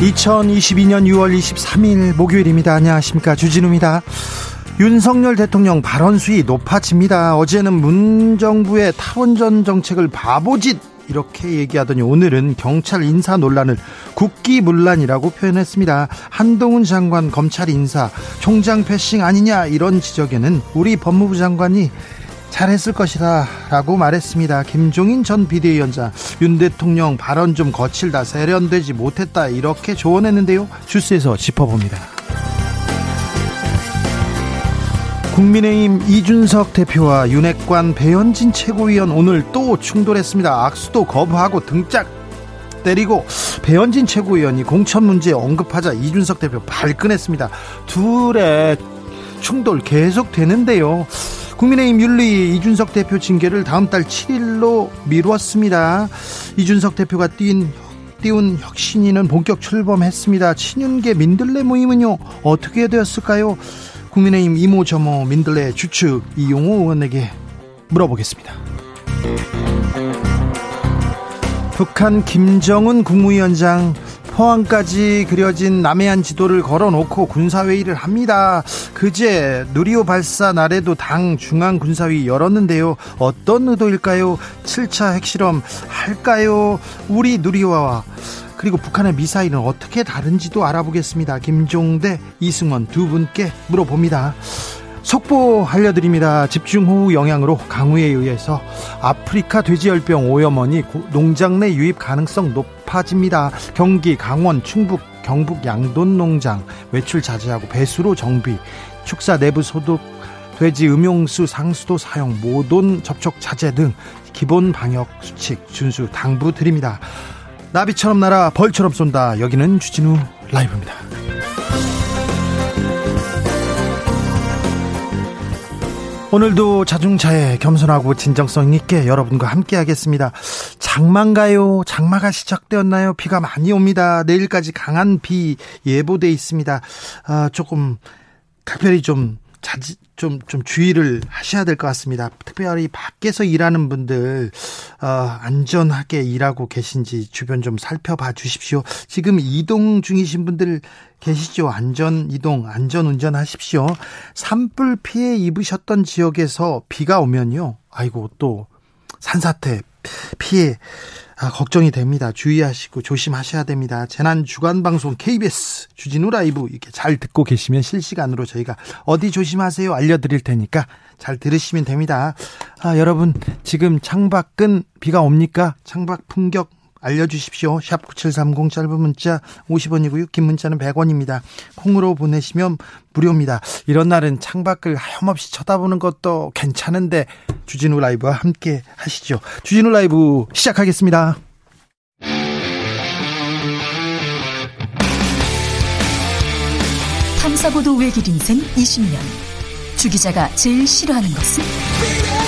2022년 6월 23일 목요일입니다. 안녕하십니까. 주진우입니다. 윤석열 대통령 발언 수위 높아집니다. 어제는 문정부의 탈원전 정책을 바보짓 이렇게 얘기하더니 오늘은 경찰 인사 논란을 국기문란이라고 표현했습니다. 한동훈 장관 검찰 인사 총장 패싱 아니냐 이런 지적에는 우리 법무부 장관이 잘했을 것이다 라고 말했습니다. 김종인 전 비대위원장 윤 대통령 발언 좀 거칠다 세련되지 못했다 이렇게 조언했는데요. 주스에서 짚어봅니다. 국민의힘 이준석 대표와 윤핵관 배현진 최고위원 오늘 또 충돌했습니다. 악수도 거부하고 등짝 때리고 배현진 최고위원이 공천 문제 언급하자 이준석 대표 발끈했습니다. 둘의 충돌 계속되는데요. 국민의힘 윤리 이준석 대표 징계를 다음 달 7일로 미루었습니다. 이준석 대표가 뛴 띄운 혁신위는 본격 출범했습니다. 친윤계 민들레 모임은요 어떻게 되었을까요? 국민의힘 이모저모 민들레 주축 이용호 의원에게 물어보겠습니다. 북한 김정은 국무위원장 포항까지 그려진 남해안 지도를 걸어놓고 군사회의를 합니다. 그제 누리호 발사 날에도 당 중앙군사위 열었는데요. 어떤 의도일까요? 7차 핵실험 할까요? 우리 누리호와 그리고 북한의 미사일은 어떻게 다른지도 알아보겠습니다. 김종대, 이승원 두 분께 물어봅니다. 속보 알려드립니다. 집중호우 영향으로 강우에 의해서 아프리카 돼지열병 오염원이 농장 내 유입 가능성 높아집니다. 경기, 강원, 충북, 경북 양돈 농장 외출 자제하고 배수로 정비, 축사 내부 소독, 돼지 음용수 상수도 사용, 모돈 접촉 자제 등 기본 방역 수칙 준수 당부드립니다. 나비처럼 날아 벌처럼 쏜다. 여기는 주진우 라이브입니다. 오늘도 자중차에 겸손하고 진정성 있게 여러분과 함께 하겠습니다. 장마인가요? 장마가 시작되었나요? 비가 많이 옵니다. 내일까지 강한 비 예보돼 있습니다. 아, 조금 특별히 좀 자지 좀, 좀 주의를 하셔야 될 것 같습니다. 특별히 밖에서 일하는 분들, 어, 안전하게 일하고 계신지 주변 좀 살펴봐 주십시오. 지금 이동 중이신 분들 계시죠? 안전 이동, 안전 운전 하십시오. 산불 피해 입으셨던 지역에서 비가 오면요. 아이고, 또 산사태 피해 아, 걱정이 됩니다. 주의하시고 조심하셔야 됩니다. 재난 주간 방송 KBS 주진우 라이브 이렇게 잘 듣고 계시면 실시간으로 저희가 어디 조심하세요 알려드릴 테니까 잘 들으시면 됩니다. 아, 여러분 지금 창밖은 비가 옵니까? 창밖 풍경 알려주십시오. 샵 9730 짧은 문자 50원이고요. 긴 문자는 100원입니다. 콩으로 보내시면 무료입니다. 이런 날은 창밖을 하염없이 쳐다보는 것도 괜찮은데 주진우 라이브와 함께 하시죠. 주진우 라이브 시작하겠습니다. 탐사보도 외길 인생 20년. 주 기자가 제일 싫어하는 것은?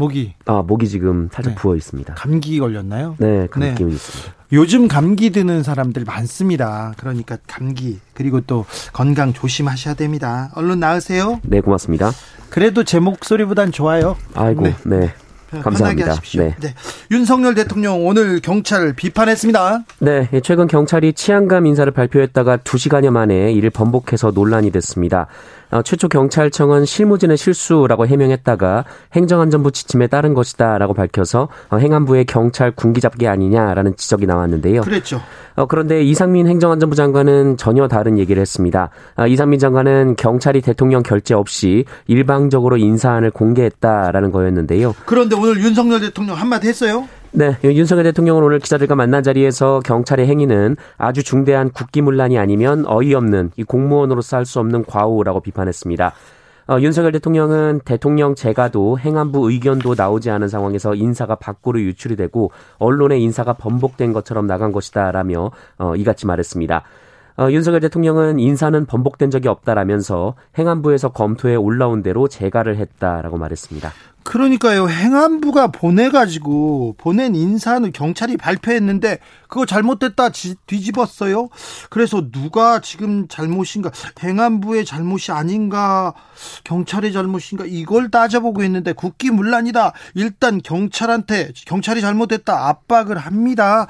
목이 아 목이 지금 살짝 네. 부어 있습니다. 감기 걸렸나요? 네 감기 기운이 있습니다. 요즘 감기 드는 사람들 많습니다. 그러니까 감기 그리고 또 건강 조심하셔야 됩니다. 얼른 나으세요. 네 고맙습니다. 그래도 제 목소리보단 좋아요. 아이고 네. 네. 감사합니다. 네. 네. 윤석열 대통령 오늘 경찰을 비판했습니다. 네, 최근 경찰이 치안감 인사를 발표했다가 2시간여 만에 이를 번복해서 논란이 됐습니다. 어, 최초 경찰청은 실무진의 실수라고 해명했다가 행정안전부 지침에 따른 것이다라고 밝혀서 어, 행안부의 경찰 군기잡기 아니냐라는 지적이 나왔는데요. 그랬죠. 어, 그런데 이상민 행정안전부 장관은 전혀 다른 얘기를 했습니다. 어, 이상민 장관은 경찰이 대통령 결재 없이 일방적으로 인사안을 공개했다라는 거였는데요. 그런데 오늘 윤석열 대통령 한마디 했어요? 네, 윤석열 대통령은 오늘 기자들과 만난 자리에서 경찰의 행위는 아주 중대한 국기문란이 아니면 어이없는 이 공무원으로서 할 수 없는 과오라고 비판했습니다. 어, 윤석열 대통령은 대통령 재가도 행안부 의견도 나오지 않은 상황에서 인사가 밖으로 유출이 되고 언론의 인사가 번복된 것처럼 나간 것이다라며 어, 이같이 말했습니다. 어, 윤석열 대통령은 인사는 번복된 적이 없다라면서 행안부에서 검토해 올라온 대로 재가를 했다라고 말했습니다. 그러니까요. 행안부가 보내가지고 보낸 인사는 경찰이 발표했는데 그거 잘못됐다 뒤집었어요. 그래서 누가 지금 잘못인가? 행안부의 잘못이 아닌가? 경찰의 잘못인가? 이걸 따져보고 있는데 국기문란이다. 일단 경찰한테 경찰이 잘못됐다 압박을 합니다.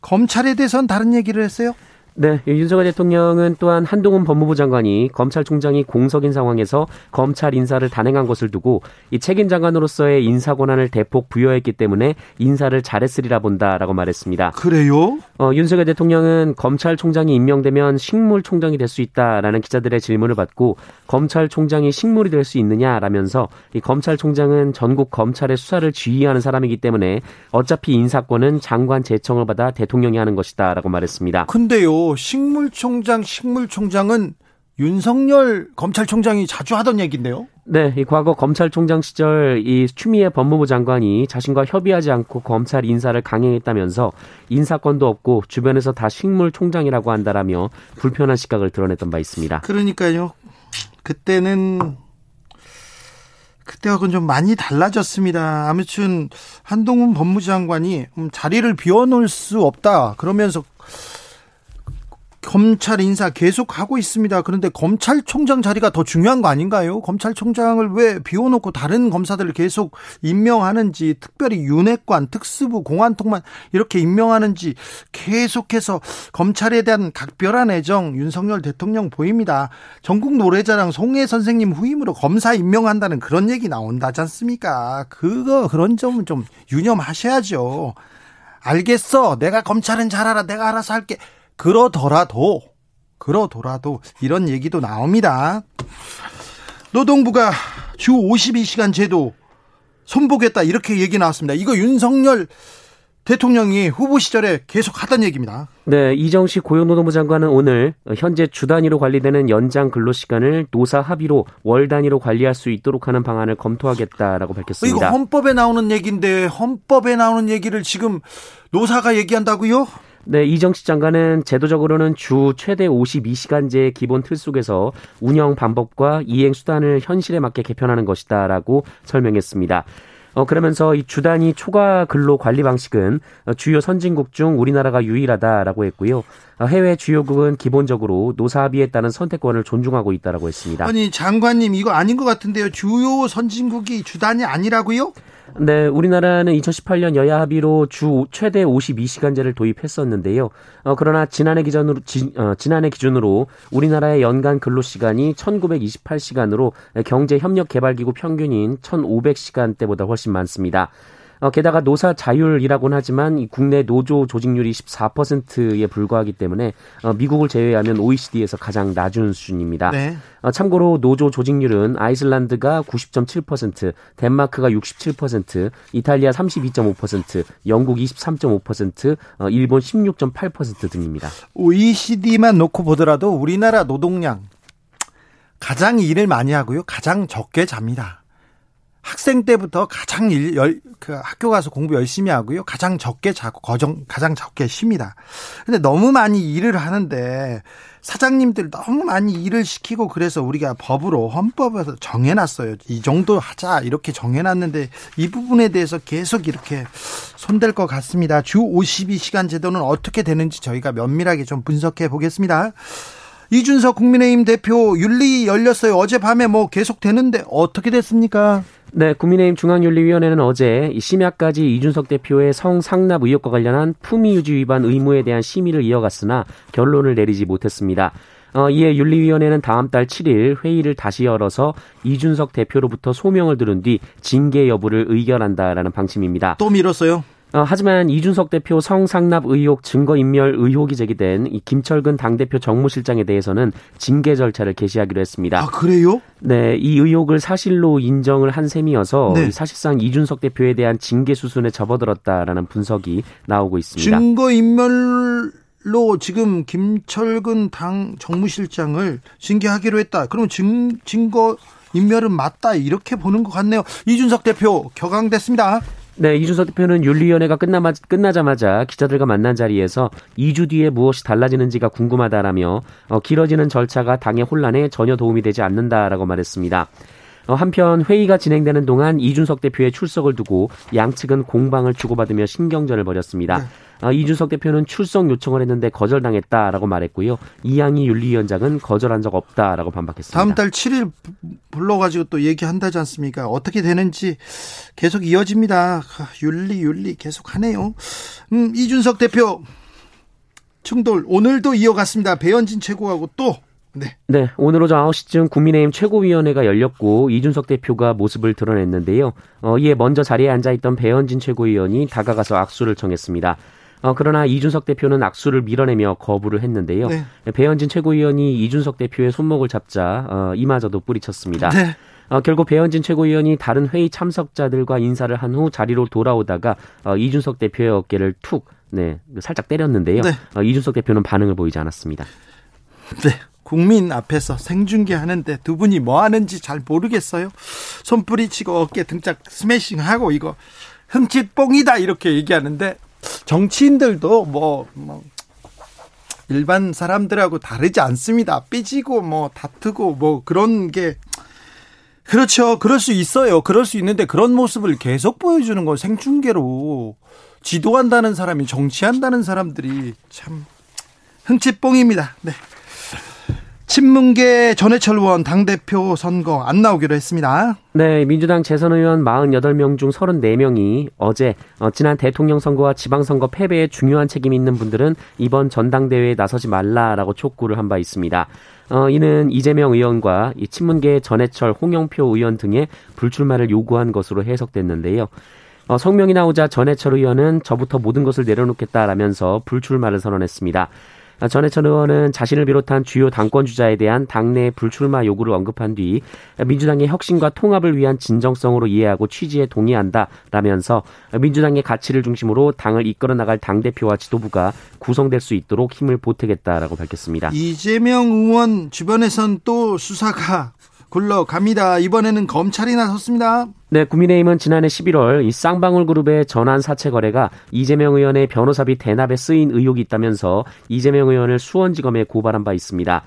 검찰에 대해서는 다른 얘기를 했어요? 네, 윤석열 대통령은 또한 한동훈 법무부 장관이 검찰총장이 공석인 상황에서 검찰 인사를 단행한 것을 두고 이 책임 장관으로서의 인사 권한을 대폭 부여했기 때문에 인사를 잘했으리라 본다라고 말했습니다. 그래요? 어, 윤석열 대통령은 검찰총장이 임명되면 식물총장이 될 수 있다라는 기자들의 질문을 받고 검찰총장이 식물이 될 수 있느냐라면서 이 검찰총장은 전국 검찰의 수사를 지휘하는 사람이기 때문에 어차피 인사권은 장관 제청을 받아 대통령이 하는 것이다라고 말했습니다. 근데요. 식물총장, 식물총장은 윤석열 검찰총장이 자주 하던 얘기인데요. 네, 이 과거 검찰총장 시절 이 추미애 법무부 장관이 자신과 협의하지 않고 검찰 인사를 강행했다면서 인사권도 없고 주변에서 다 식물총장이라고 한다라며 불편한 시각을 드러냈던 바 있습니다. 그러니까요. 그때는 그때하고는 좀 많이 달라졌습니다. 아무튼 한동훈 법무장관이 음, 자리를 비워놓을 수 없다. 그러면서 검찰 인사 계속 하고 있습니다. 그런데 검찰총장 자리가 더 중요한 거 아닌가요? 검찰총장을 왜 비워놓고 다른 검사들을 계속 임명하는지, 특별히 윤핵관, 특수부, 공안통만 이렇게 임명하는지 계속해서 검찰에 대한 각별한 애정 윤석열 대통령 보입니다. 전국 노래자랑 송혜 선생님 후임으로 검사 임명한다는 그런 얘기 나온다지 않습니까? 그거 그런 점은 좀 유념하셔야죠. 알겠어. 내가 검찰은 잘 알아. 내가 알아서 할게. 그러더라도 그러더라도 이런 얘기도 나옵니다. 노동부가 주 52시간 제도 손보겠다 이렇게 얘기 나왔습니다. 이거 윤석열 대통령이 후보 시절에 계속 하던 얘기입니다. 네, 이정식 고용노동부 장관은 오늘 현재 주 단위로 관리되는 연장 근로 시간을 노사 합의로 월 단위로 관리할 수 있도록 하는 방안을 검토하겠다라고 밝혔습니다. 이거 헌법에 나오는 얘기인데 헌법에 나오는 얘기를 지금 노사가 얘기한다고요? 네, 이정식 장관은 제도적으로는 주 최대 52시간제 기본 틀 속에서 운영 방법과 이행 수단을 현실에 맞게 개편하는 것이다라고 설명했습니다. 어, 그러면서 이 주단위 초과 근로 관리 방식은 주요 선진국 중 우리나라가 유일하다라고 했고요. 어, 해외 주요국은 기본적으로 노사합의에 따른 선택권을 존중하고 있다라고 했습니다. 아니 장관님 이거 아닌 것 같은데요. 주요 선진국이 주단이 아니라고요? 네, 우리나라는 2018년 여야 합의로 주 최대 52시간제를 도입했었는데요. 어, 그러나 지난해 기준으로 지, 어, 지난해 기준으로 우리나라의 연간 근로 시간이 1928시간으로 경제 협력 개발 기구 평균인 1500시간대보다 훨씬 많습니다. 어, 게다가 노사 자율이라고는 하지만 이 국내 노조 조직률이 14%에 불과하기 때문에 어, 미국을 제외하면 OECD에서 가장 낮은 수준입니다. 네. 어, 참고로 노조 조직률은 아이슬란드가 90.7%, 덴마크가 67%, 이탈리아 32.5%, 영국 23.5%, 어, 일본 16.8% 등입니다. OECD만 놓고 보더라도 우리나라 노동량 가장 일을 많이 하고요. 가장 적게 잡니다. 학생 때부터 가장 일, 열, 그 학교 가서 공부 열심히 하고요. 가장 적게 자고, 거정, 가장 적게 쉽니다. 근데 너무 많이 일을 하는데, 사장님들 너무 많이 일을 시키고 그래서 우리가 법으로 헌법에서 정해놨어요. 이 정도 하자 이렇게 정해놨는데 이 부분에 대해서 계속 이렇게 손댈 것 같습니다. 주 52시간 제도는 어떻게 되는지 저희가 면밀하게 좀 분석해 보겠습니다. 이준석 국민의힘 대표 윤리 열렸어요. 어젯밤에 뭐 계속 되는데 어떻게 됐습니까? 네, 국민의힘 중앙윤리위원회는 어제 심야까지 이준석 대표의 성상납 의혹과 관련한 품위유지 위반 의무에 대한 심의를 이어갔으나 결론을 내리지 못했습니다. 어, 이에 윤리위원회는 다음 달 7일 회의를 다시 열어서 이준석 대표로부터 소명을 들은 뒤 징계 여부를 의결한다라는 방침입니다. 또 미뤘어요? 어, 하지만 이준석 대표 성상납 의혹 증거인멸 의혹이 제기된 이 김철근 당대표 정무실장에 대해서는 징계 절차를 개시하기로 했습니다. 아, 그래요? 네, 이 의혹을 사실로 인정을 한 셈이어서 네. 사실상 이준석 대표에 대한 징계 수순에 접어들었다라는 분석이 나오고 있습니다. 증거인멸 로 지금 김철근 당 정무실장을 징계하기로 했다. 그러면 증, 증거 인멸은 맞다 이렇게 보는 것 같네요. 이준석 대표 격앙됐습니다. 네, 이준석 대표는 윤리위원회가 끝나마, 끝나자마자 기자들과 만난 자리에서 2주 뒤에 무엇이 달라지는지가 궁금하다라며 어, 길어지는 절차가 당의 혼란에 전혀 도움이 되지 않는다라고 말했습니다. 어, 한편 회의가 진행되는 동안 이준석 대표의 출석을 두고 양측은 공방을 주고받으며 신경전을 벌였습니다. 네. 어, 이준석 대표는 출석 요청을 했는데 거절당했다라고 말했고요. 이양희 윤리위원장은 거절한 적 없다라고 반박했습니다. 다음 달 7일 불러가지고 또 얘기한다지 않습니까? 어떻게 되는지 계속 이어집니다. 아, 윤리 윤리 계속 하네요. 음, 이준석 대표 충돌 오늘도 이어갔습니다. 배현진 최고하고 또 네. 네. 오늘 오전 9시쯤 국민의힘 최고위원회가 열렸고 이준석 대표가 모습을 드러냈는데요. 어, 이에 먼저 자리에 앉아 있던 배현진 최고위원이 다가가서 악수를 청했습니다. 어, 그러나 이준석 대표는 악수를 밀어내며 거부를 했는데요. 네. 배현진 최고위원이 이준석 대표의 손목을 잡자 어, 이마저도 뿌리쳤습니다. 네. 어, 결국 배현진 최고위원이 다른 회의 참석자들과 인사를 한 후 자리로 돌아오다가 어, 이준석 대표의 어깨를 툭 네, 살짝 때렸는데요. 네. 어, 이준석 대표는 반응을 보이지 않았습니다. 네. 국민 앞에서 생중계 하는데 두 분이 뭐 하는지 잘 모르겠어요. 손 뿌리치고 어깨 등짝 스매싱 하고 이거 흠칫 뽕이다 이렇게 얘기하는데 정치인들도 뭐, 뭐 일반 사람들하고 다르지 않습니다. 삐지고 뭐 다투고 뭐 그런 게 그렇죠. 그럴 수 있어요. 그럴 수 있는데 그런 모습을 계속 보여주는 건 생중계로 지도한다는 사람이 정치한다는 사람들이 참 흥칫뽕입니다. 네. 친문계 전해철 의원 당대표 선거 안 나오기로 했습니다. 네, 민주당 재선 의원 48명 중 34명이 어제 어, 지난 대통령 선거와 지방선거 패배에 중요한 책임 있는 분들은 이번 전당대회에 나서지 말라라고 촉구를 한 바 있습니다. 어, 이는 이재명 의원과 이 친문계 전해철, 홍영표 의원 등의 불출마를 요구한 것으로 해석됐는데요. 어, 성명이 나오자 전해철 의원은 저부터 모든 것을 내려놓겠다라면서 불출마를 선언했습니다. 전해천 의원은 자신을 비롯한 주요 당권 주자에 대한 당내 불출마 요구를 언급한 뒤 민주당의 혁신과 통합을 위한 진정성으로 이해하고 취지에 동의한다라면서 민주당의 가치를 중심으로 당을 이끌어 나갈 당 대표와 지도부가 구성될 수 있도록 힘을 보태겠다라고 밝혔습니다. 이재명 의원 주변에선 또 수사가 굴러갑니다. 이번에는 검찰이 나섰습니다. 네, 국민의힘은 지난해 11월 이 쌍방울 그룹의 전환 사채 거래가 이재명 의원의 변호사비 대납에 쓰인 의혹이 있다면서 이재명 의원을 수원지검에 고발한 바 있습니다.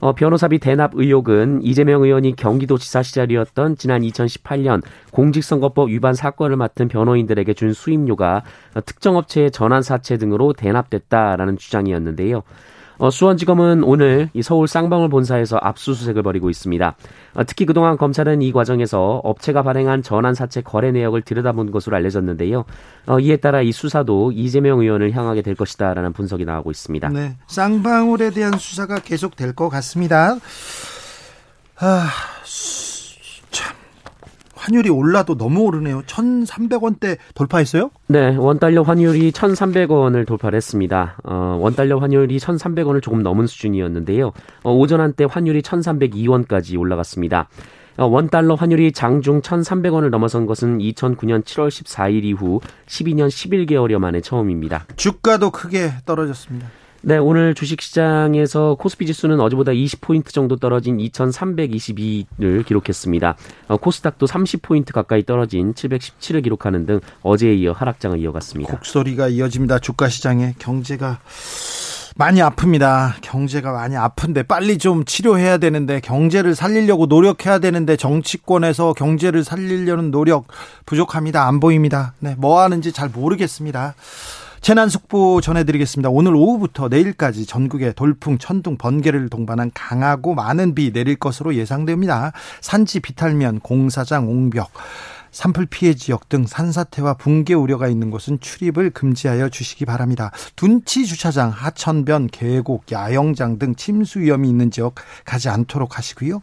어, 변호사비 대납 의혹은 이재명 의원이 경기도지사 시절이었던 지난 2018년 공직선거법 위반 사건을 맡은 변호인들에게 준 수임료가 특정 업체의 전환 사채 등으로 대납됐다라는 주장이었는데요. 어, 수원지검은 오늘 이 서울 쌍방울 본사에서 압수수색을 벌이고 있습니다. 어, 특히 그동안 검찰은 이 과정에서 업체가 발행한 전환사채 거래 내역을 들여다본 것으로 알려졌는데요. 어, 이에 따라 이 수사도 이재명 의원을 향하게 될 것이다라는 분석이 나오고 있습니다. 네, 쌍방울에 대한 수사가 계속될 것 같습니다. 아, 환율이 올라도 너무 오르네요. 1,300원대 돌파했어요? 네, 원달러 환율이 1,300원을 돌파를 했습니다. 어, 원달러 환율이 1,300원을 조금 넘은 수준이었는데요. 어, 오전 한때 환율이 1,302원까지 올라갔습니다. 어, 원달러 환율이 장중 1,300원을 넘어선 것은 2009년 7월 14일 이후 12년 11개월여 만에 처음입니다. 주가도 크게 떨어졌습니다. 네, 오늘 주식시장에서 코스피 지수는 어제보다 20포인트 정도 떨어진 2,322를 기록했습니다. 어, 코스닥도 30포인트 가까이 떨어진 717을 기록하는 등 어제에 이어 하락장을 이어갔습니다. 곡소리가 이어집니다. 주가 시장에 경제가 많이 아픕니다. 경제가 많이 아픈데 빨리 좀 치료해야 되는데 경제를 살리려고 노력해야 되는데 정치권에서 경제를 살리려는 노력 부족합니다. 안 보입니다. 네, 뭐 하는지 잘 모르겠습니다. 재난 속보 전해드리겠습니다. 오늘 오후부터 내일까지 전국에 돌풍, 천둥, 번개를 동반한 강하고 많은 비 내릴 것으로 예상됩니다. 산지 비탈면, 공사장, 옹벽, 산불 피해 지역 등 산사태와 붕괴 우려가 있는 곳은 출입을 금지하여 주시기 바랍니다. 둔치 주차장, 하천변, 계곡, 야영장 등 침수 위험이 있는 지역 가지 않도록 하시고요.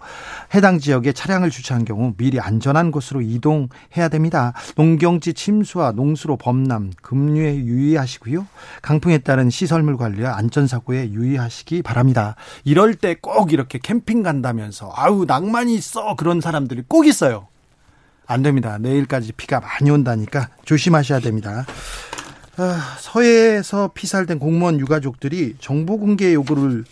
해당 지역에 차량을 주차한 경우 미리 안전한 곳으로 이동해야 됩니다. 농경지 침수와 농수로 범람, 급류에 유의하시고요. 강풍에 따른 시설물 관리와 안전사고에 유의하시기 바랍니다. 이럴 때 꼭 이렇게 캠핑 간다면서 아우 낭만이 있어 그런 사람들이 꼭 있어요. 안 됩니다. 내일까지 비가 많이 온다니까 조심하셔야 됩니다. 아, 서해에서 피살된 공무원 유가족들이 정보 공개 요구를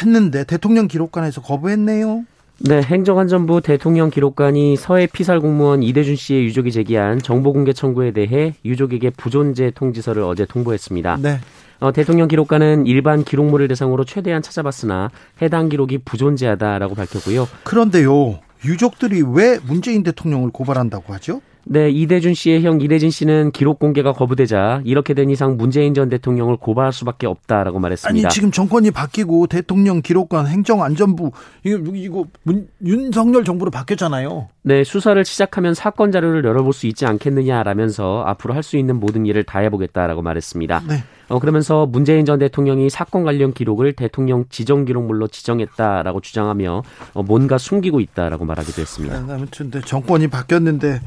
했는데 대통령 기록관에서 거부했네요. 네, 행정안전부 대통령 기록관이 서해 피살 공무원 이대준 씨의 유족이 제기한 정보 공개 청구에 대해 유족에게 부존재 통지서를 어제 통보했습니다. 네. 어, 대통령 기록관은 일반 기록물을 대상으로 최대한 찾아봤으나 해당 기록이 부존재하다라고 밝혔고요. 그런데요. 유족들이 왜 문재인 대통령을 고발한다고 하죠? 네, 이대준 씨의 형 이대진 씨는 기록 공개가 거부되자 이렇게 된 이상 문재인 전 대통령을 고발할 수밖에 없다라고 말했습니다. 아니 지금 정권이 바뀌고 대통령 기록관 행정안전부 이거 이거 문, 윤석열 정부로 바뀌었잖아요. 네, 수사를 시작하면 사건 자료를 열어볼 수 있지 않겠느냐라면서 앞으로 할 수 있는 모든 일을 다 해보겠다라고 말했습니다. 네. 어, 그러면서 문재인 전 대통령이 사건 관련 기록을 대통령 지정 기록물로 지정했다라고 주장하며 어, 뭔가 숨기고 있다라고 말하기도 했습니다. 네, 아무튼 정권이 바뀌었는데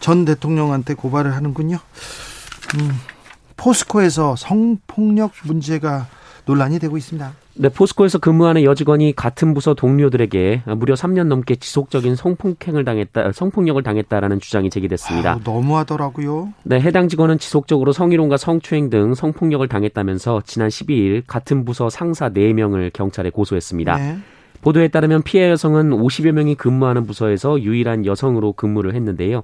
전 대통령한테 고발을 하는군요. 음, 포스코에서 성폭력 문제가 논란이 되고 있습니다. 네, 포스코에서 근무하는 여직원이 같은 부서 동료들에게 무려 3년 넘게 지속적인 성폭행을 당했다, 성폭력을 당했다라는 주장이 제기됐습니다. 아, 너무하더라고요. 네, 해당 직원은 지속적으로 성희롱과 성추행 등 성폭력을 당했다면서 지난 12일 같은 부서 상사 4명을 경찰에 고소했습니다. 네. 보도에 따르면 피해 여성은 50여 명이 근무하는 부서에서 유일한 여성으로 근무를 했는데요.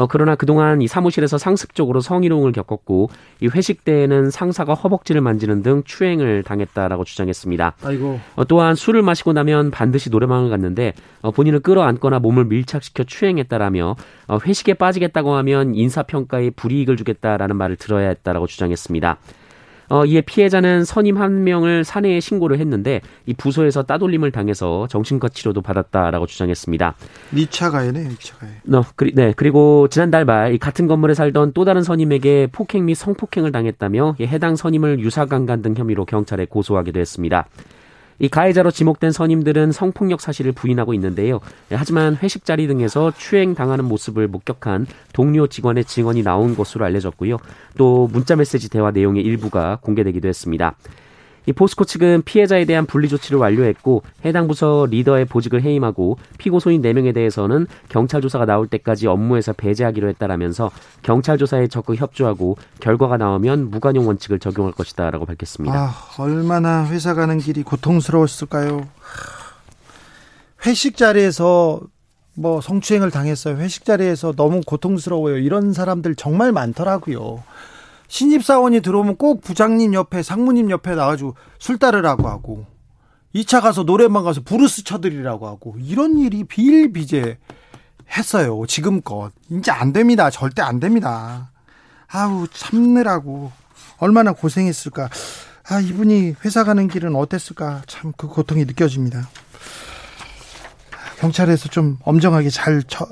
어, 그러나 그동안 이 사무실에서 상습적으로 성희롱을 겪었고 이 회식 때에는 상사가 허벅지를 만지는 등 추행을 당했다라고 주장했습니다. 아이고. 어, 또한 술을 마시고 나면 반드시 노래방을 갔는데 어, 본인을 끌어안거나 몸을 밀착시켜 추행했다라며 어, 회식에 빠지겠다고 하면 인사평가에 불이익을 주겠다라는 말을 들어야 했다라고 주장했습니다. 어, 이에 피해자는 선임 한 명을 사내에 신고를 했는데 이 부서에서 따돌림을 당해서 정신과 치료도 받았다라고 주장했습니다. 2차 가해네, 2차 가해. 어, 그리, 네, 그리고 지난달 말 같은 건물에 살던 또 다른 선임에게 폭행 및 성폭행을 당했다며 해당 선임을 유사강간 등 혐의로 경찰에 고소하기도 했습니다. 이 가해자로 지목된 선임들은 성폭력 사실을 부인하고 있는데요. 예, 하지만 회식 자리 등에서 추행 당하는 모습을 목격한 동료 직원의 증언이 나온 것으로 알려졌고요. 또 문자 메시지 대화 내용의 일부가 공개되기도 했습니다. 이 포스코 측은 피해자에 대한 분리 조치를 완료했고 해당 부서 리더의 보직을 해임하고 피고소인 4명에 대해서는 경찰 조사가 나올 때까지 업무에서 배제하기로 했다라면서 경찰 조사에 적극 협조하고 결과가 나오면 무관용 원칙을 적용할 것이다라고 밝혔습니다. 아, 얼마나 회사 가는 길이 고통스러웠을까요? 회식 자리에서 뭐 성추행을 당했어요. 회식 자리에서 너무 고통스러워요. 이런 사람들 정말 많더라고요. 신입사원이 들어오면 꼭 부장님 옆에 상무님 옆에 나가지고 술 따르라고 하고 2차 가서 노래방 가서 블루스 쳐드리라고 하고 이런 일이 비일비재 했어요. 지금껏. 이제 안 됩니다. 절대 안 됩니다. 아우 참느라고 얼마나 고생했을까. 아 이분이 회사 가는 길은 어땠을까. 참 그 고통이 느껴집니다. 경찰에서 좀 엄정하게 잘 처,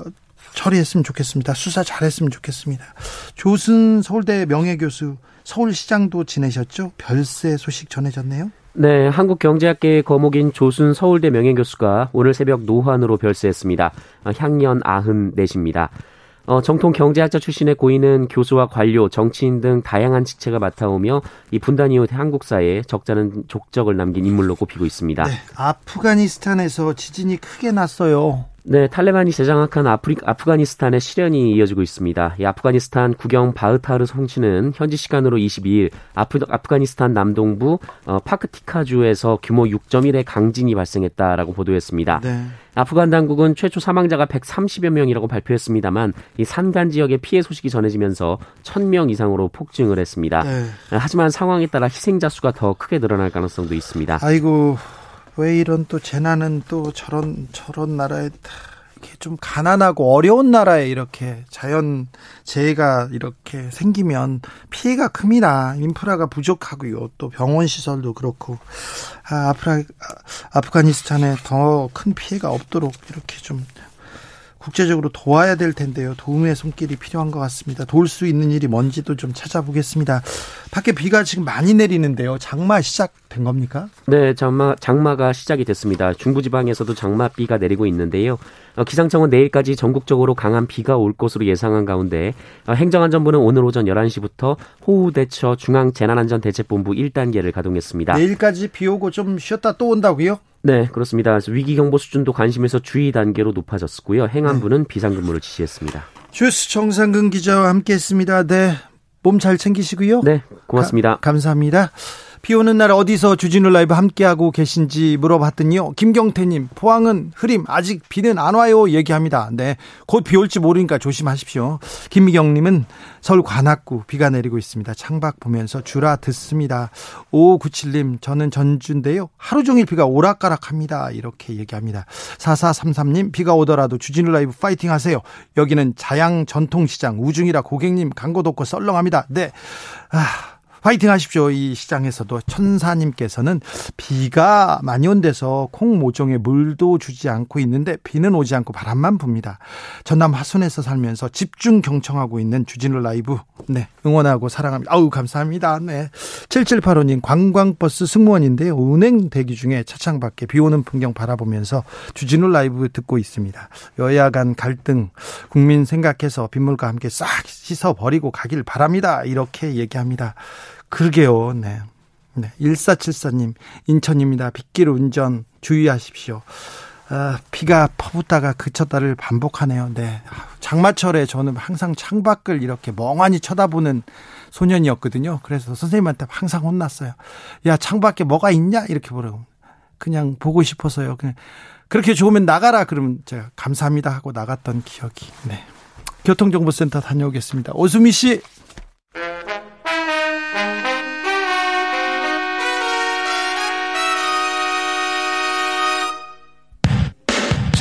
처리했으면 좋겠습니다. 수사 잘했으면 좋겠습니다. 조순 서울대 명예교수 서울시장도 지내셨죠? 별세 소식 전해졌네요. 네, 한국경제학계의 거목인 조순 서울대 명예교수가 오늘 새벽 노환으로 별세했습니다. 향년 94입니다. 어, 정통 경제학자 출신의 고인은 교수와 관료, 정치인 등 다양한 직책을 맡아오며 이 분단 이후 한국사에 적잖은 족적을 남긴 인물로 꼽히고 있습니다. 네, 아프가니스탄에서 지진이 크게 났어요. 네, 탈레반이 재장악한 아프리, 아프가니스탄의 실현이 이어지고 있습니다. 이 아프가니스탄 국영 바흐타르 성취는 현지 시간으로 22일 아프, 아프가니스탄 남동부 어, 파크티카주에서 규모 6.1의 강진이 발생했다라고 보도했습니다. 네. 아프간 당국은 최초 사망자가 130여 명이라고 발표했습니다만 이 산간 지역의 피해 소식이 전해지면서 1000명 이상으로 폭증을 했습니다. 네. 하지만 상황에 따라 희생자 수가 더 크게 늘어날 가능성도 있습니다. 아이고 왜 이런 또 재난은 또 저런 저런 나라에 이렇게 좀 가난하고 어려운 나라에 이렇게 자연 재해가 이렇게 생기면 피해가 큽니다. 인프라가 부족하고요. 또 병원 시설도 그렇고 아, 아프라, 아프가니스탄에 더 큰 피해가 없도록 이렇게 좀 국제적으로 도와야 될 텐데요. 도움의 손길이 필요한 것 같습니다. 도울 수 있는 일이 뭔지도 좀 찾아보겠습니다. 밖에 비가 지금 많이 내리는데요. 장마 시작된 겁니까? 네, 장마 장마가 시작이 됐습니다. 중부지방에서도 장마 비가 내리고 있는데요. 어, 기상청은 내일까지 전국적으로 강한 비가 올 것으로 예상한 가운데 어, 행정안전부는 오늘 오전 11시부터 호우 대처 중앙 재난안전대책본부 1단계를 가동했습니다. 내일까지 비 오고 좀 쉬었다 또 온다고요? 네, 그렇습니다. 위기 경보 수준도 관심에서 주의 단계로 높아졌고요. 행안부는 네. 비상근무를 지시했습니다. 주스 정상근 기자와 함께했습니다. 네, 몸 잘 챙기시고요. 네, 고맙습니다. 가, 감사합니다. 비 오는 날 어디서 주진우 라이브 함께하고 계신지 물어봤더니요. 김경태님, 포항은 흐림, 아직 비는 안 와요. 얘기합니다. 네. 곧 비 올지 모르니까 조심하십시오. 김미경님은 서울 관악구 비가 내리고 있습니다. 창밖 보면서 주라 듣습니다. 5597님, 저는 전주인데요. 하루 종일 비가 오락가락 합니다. 이렇게 얘기합니다. 4433님, 비가 오더라도 주진우 라이브 파이팅 하세요. 여기는 자양 전통시장 우중이라 고객님 광고 돋고 썰렁합니다. 네. 아. 화이팅 하십시오. 이 시장에서도 천사님께서는 비가 많이 온 데서 콩 모종에 물도 주지 않고 있는데 비는 오지 않고 바람만 붑니다. 전남 화순에서 살면서 집중 경청하고 있는 주진우 라이브. 네. 응원하고 사랑합니다. 아우, 감사합니다. 네. 7785님 관광버스 승무원인데요. 운행 대기 중에 차창 밖에 비 오는 풍경 바라보면서 주진우 라이브 듣고 있습니다. 여야 간 갈등 국민 생각해서 빗물과 함께 싹 씻어 버리고 가길 바랍니다. 이렇게 얘기합니다. 그러게요. 네. 네. 1474님, 인천입니다. 빗길 운전 주의하십시오. 아, 비가 퍼붓다가 그쳤다를 반복하네요. 네. 장마철에 저는 항상 창밖을 이렇게 멍하니 쳐다보는 소년이었거든요. 그래서 선생님한테 항상 혼났어요. 야, 창밖에 뭐가 있냐? 이렇게 보라고. 그냥 보고 싶어서요. 그냥 그렇게 좋으면 나가라. 그러면 제가 감사합니다 하고 나갔던 기억이. 네. 교통정보센터 다녀오겠습니다. 오수미 씨.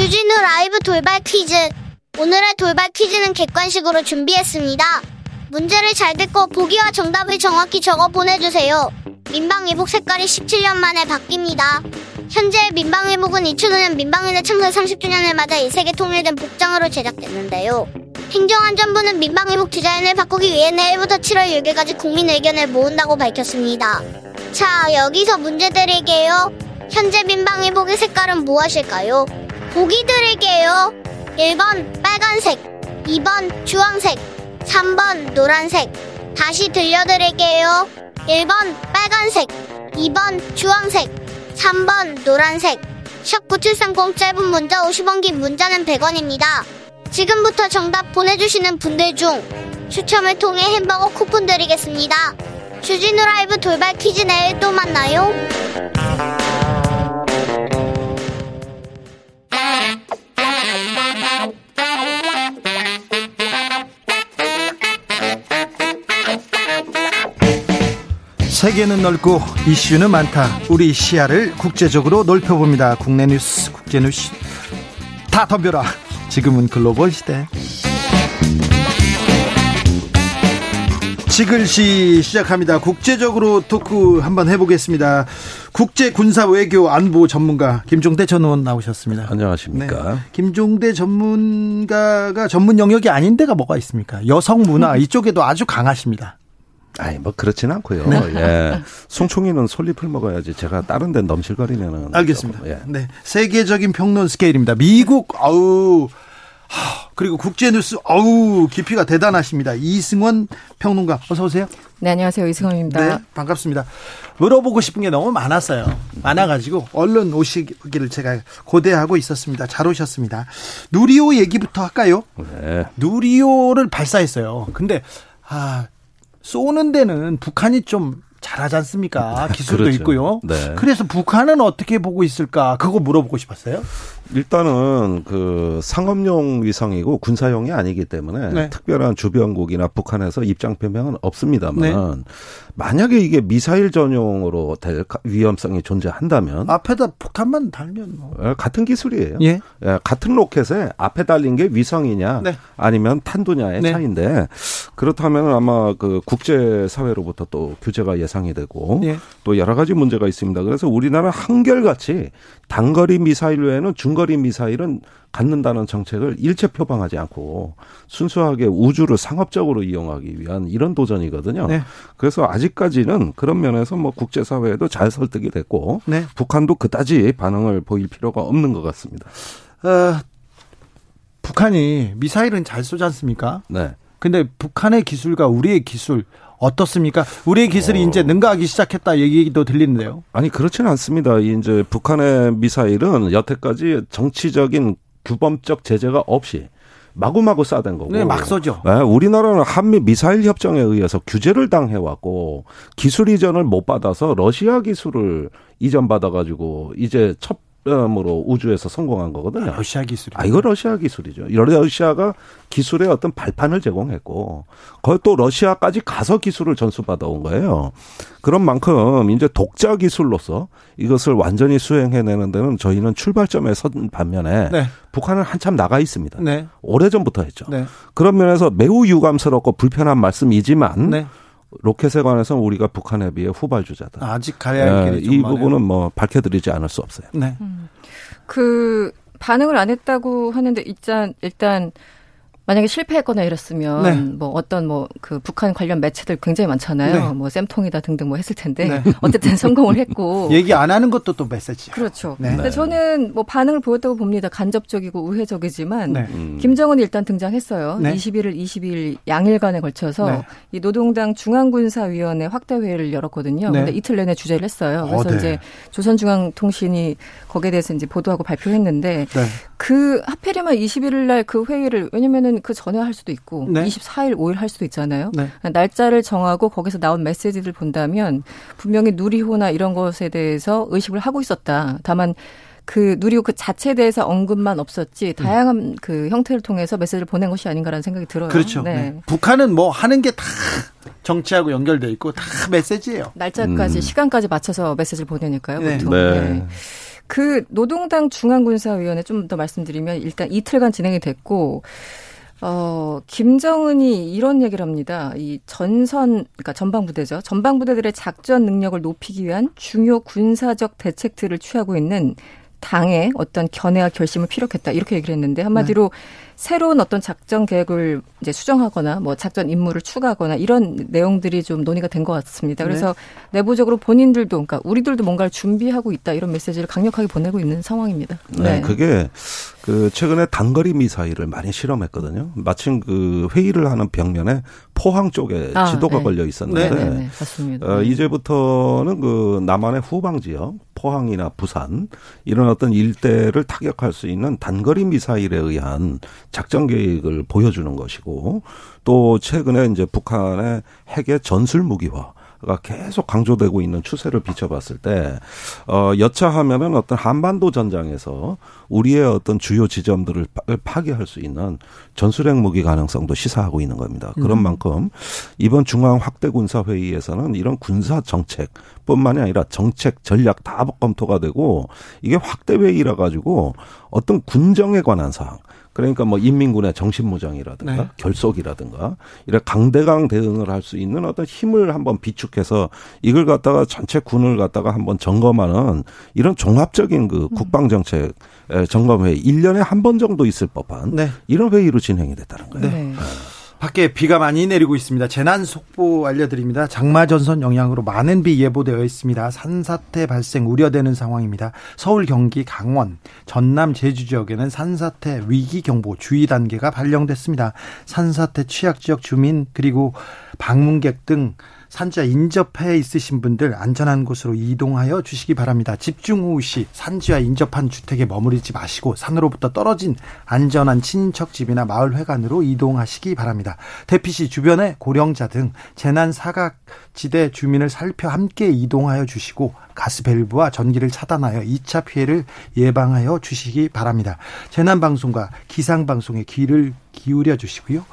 주진우 라이브 돌발 퀴즈. 오늘의 돌발 퀴즈는 객관식으로 준비했습니다. 문제를 잘 듣고 보기와 정답을 정확히 적어 보내주세요. 민방위복 색깔이 17년 만에 바뀝니다. 현재 민방위복은 2005년 민방위대 창설 30주년을 맞아 이 세계 통일된 복장으로 제작됐는데요. 행정안전부는 민방위복 디자인을 바꾸기 위해 내일부터 7월 6일까지 국민 의견을 모은다고 밝혔습니다. 자, 여기서 문제 드릴게요. 현재 민방위복의 색깔은 무엇일까요? 보기 드릴게요. 1번 빨간색, 2번 주황색, 3번 노란색. 다시 들려드릴게요. 1번 빨간색, 2번 주황색, 3번 노란색. 샵9730 짧은 문자 50원 긴 문자는 100원입니다. 지금부터 정답 보내주시는 분들 중 추첨을 통해 햄버거 쿠폰 드리겠습니다. 주진우 라이브 돌발 퀴즈 내일 또 만나요. 세계는 넓고 이슈는 많다. 우리 시야를 국제적으로 넓혀봅니다. 국내 뉴스, 국제 뉴스 다 덤벼라. 지금은 글로벌 시대. 지글시 시작합니다. 국제적으로 토크 한번 해보겠습니다. 국제 군사 외교 안보 전문가 김종대 전 의원 나오셨습니다. 안녕하십니까. 네. 김종대 전문가가 전문 영역이 아닌 데가 뭐가 있습니까? 여성 문화 이쪽에도 아주 강하십니다. 아니 뭐 그렇진 않고요. 네. 예. 송충이는 솔잎을 먹어야지 제가 다른 데 넘실거리면은 알겠습니다. 조금, 예. 네. 세계적인 평론 스케일입니다. 미국 아우 하, 그리고 국제 뉴스 어우 깊이가 대단하십니다. 이승원 평론가 어서 오세요. 네 안녕하세요 이승원입니다. 네 반갑습니다. 물어보고 싶은 게 너무 많았어요. 많아가지고 얼른 오시기를 제가 고대하고 있었습니다. 잘 오셨습니다. 누리호 얘기부터 할까요? 네. 누리호를 발사했어요. 근데 아 쏘는 데는 북한이 좀 잘하지 않습니까? 기술도 그렇죠. 있고요. 네. 그래서 북한은 어떻게 보고 있을까? 그거 물어보고 싶었어요. 일단은 그 상업용 위성이고 군사용이 아니기 때문에 네. 특별한 주변국이나 북한에서 입장 표명은 없습니다만 네. 만약에 이게 미사일 전용으로 될 위험성이 존재한다면 앞에다 폭탄만 달면 뭐. 예, 같은 기술이에요. 예. 예, 같은 로켓에 앞에 달린 게 위성이냐 네. 아니면 탄두냐의 네. 차이인데 그렇다면 아마 그 국제 사회로부터 또 규제가 예상이 되고 예. 또 여러 가지 문제가 있습니다. 그래서 우리나라 한결같이 단거리 미사일 외에는 중거리 미사일은 갖는다는 정책을 일체 표방하지 않고 순수하게 우주를 상업적으로 이용하기 위한 이런 도전이거든요. 네. 그래서 아직까지는 그런 면에서 뭐 국제사회에도 잘 설득이 됐고 네. 북한도 그다지 반응을 보일 필요가 없는 것 같습니다. 어, 북한이 미사일은 잘 쏘지 않습니까? 네. 근데 북한의 기술과 우리의 기술 어떻습니까? 우리의 기술이 어. 이제 능가하기 시작했다 얘기도 들리는데요. 아니 그렇지는 않습니다. 이제 북한의 미사일은 여태까지 정치적인 규범적 제재가 없이 마구마구 쏴댄 거고. 네, 막 쏘죠. 네, 우리나라는 한미 미사일 협정에 의해서 규제를 당해왔고 기술 이전을 못 받아서 러시아 기술을 이전받아 가지고 이제 첫 으로 우주에서 성공한 거거든요. 러시아 기술이. 아, 이거 러시아 기술이죠. 러시아가 기술의 어떤 발판을 제공했고, 거기 또 러시아까지 가서 기술을 전수받아 온 거예요. 그런 만큼 이제 독자 기술로서 이것을 완전히 수행해내는 데는 저희는 출발점에 선 반면에 네. 북한은 한참 나가 있습니다. 네. 오래 전부터 했죠. 네. 그런 면에서 매우 유감스럽고 불편한 말씀이지만 네. 로켓에 관해서는 우리가 북한에 비해 후발주자다. 아직 가야 할 예, 길이 좀이 많아요. 부분은 뭐 밝혀드리지 않을 수 없어요. 네. 그 반응을 안 했다고 하는데 일단 일단 만약에 실패했거나 이랬으면 네. 뭐 어떤 뭐 그 북한 관련 매체들 굉장히 많잖아요. 네. 뭐 쌤통이다 등등 뭐 했을 텐데 네. 어쨌든 성공을 했고 얘기 안 하는 것도 또 메시지야. 그렇죠. 네. 근데 저는 뭐 반응을 보였다고 봅니다. 간접적이고 우회적이지만 네. 음. 김정은이 일단 등장했어요. 네. 21일, 22일 양일간에 걸쳐서 네. 이 노동당 중앙군사위원회 확대 회의를 열었거든요. 네. 근데 이틀 내내 주재를 했어요. 어, 그래서 네. 이제 조선중앙통신이 거기에 대해서 이제 보도하고 발표했는데 네. 그 하필이면 21일 날 그 회의를 왜냐면은 그 전에 할 수도 있고 네. 24일, 5일 할 수도 있잖아요. 네. 날짜를 정하고 거기서 나온 메시지를 본다면 분명히 누리호나 이런 것에 대해서 의식을 하고 있었다. 다만 그 누리호 그 자체에 대해서 언급만 없었지 다양한 그 형태를 통해서 메시지를 보낸 것이 아닌가라는 생각이 들어요. 그렇죠. 네. 네. 북한은 뭐 하는 게 다 정치하고 연결돼 있고 다 메시지예요. 날짜까지 음. 시간까지 맞춰서 메시지를 보내니까요. 네. 보통. 네. 네. 그 노동당 중앙군사위원회 좀 더 말씀드리면 일단 이틀간 진행이 됐고 어 김정은이 이런 얘기를 합니다. 이 전선 그러니까 전방 부대죠. 전방 부대들의 작전 능력을 높이기 위한 중요 군사적 대책들을 취하고 있는 당의 어떤 견해와 결심을 피력했다 이렇게 얘기를 했는데 한마디로 새로운 어떤 작전 계획을 이제 수정하거나 뭐 작전 임무를 추가하거나 이런 내용들이 좀 논의가 된 것 같습니다. 그래서 내부적으로 본인들도 그러니까 우리들도 뭔가를 준비하고 있다 이런 메시지를 강력하게 보내고 있는 상황입니다. 네, 그게 그 최근에 단거리 미사일을 많이 실험했거든요. 마침 그 회의를 하는 벽면에 포항 쪽에 아, 지도가 네. 걸려 있었는데 네, 네, 네, 맞습니다. 어, 이제부터는 그 남한의 후방 지역, 포항이나 부산 이런 어떤 일대를 타격할 수 있는 단거리 미사일에 의한 작전 계획을 보여주는 것이고 또 최근에 이제 북한의 핵의 전술 무기화 가 계속 강조되고 있는 추세를 비춰봤을 때, 어, 여차하면은 어떤 한반도 전장에서 우리의 어떤 주요 지점들을 파- 파괴할 수 있는 전술핵 무기 가능성도 시사하고 있는 겁니다. 그런 만큼 이번 중앙 확대 군사 회의에서는 이런 군사 정책 뿐만이 아니라 정책 전략 다 검토가 되고 이게 확대 회의라 가지고 어떤 군정에 관한 사항 그러니까 뭐 인민군의 정신무장이라든가 네. 결속이라든가 이런 강대강 대응을 할 수 있는 어떤 힘을 한번 비축해서 이걸 갖다가 전체 군을 갖다가 한번 점검하는 이런 종합적인 그 국방 정책 점검 회의 1년에 한 번 정도 있을 법한 네. 이런 회의로 진행이 됐다는 거예요. 네. 밖에 비가 많이 내리고 있습니다. 재난 속보 알려드립니다. 장마 전선 영향으로 많은 비 예보되어 있습니다. 산사태 발생 우려되는 상황입니다. 서울, 경기, 강원, 전남, 제주 지역에는 산사태 위기 경보 주의 단계가 발령됐습니다. 산사태 취약 지역 주민 그리고 방문객 등 산지와 인접해 있으신 분들 안전한 곳으로 이동하여 주시기 바랍니다. 집중 호우 시 산지와 인접한 주택에 머무르지 마시고 산으로부터 떨어진 안전한 친인척 집이나 마을 회관으로 이동하시기 바랍니다. 대피시 주변에 고령자 등 재난 사각지대 주민을 살펴 함께 이동하여 주시고 가스 밸브와 전기를 차단하여 2차 피해를 예방하여 주시기 바랍니다. 재난 방송과 기상 방송에 귀를 기울여 주시고요.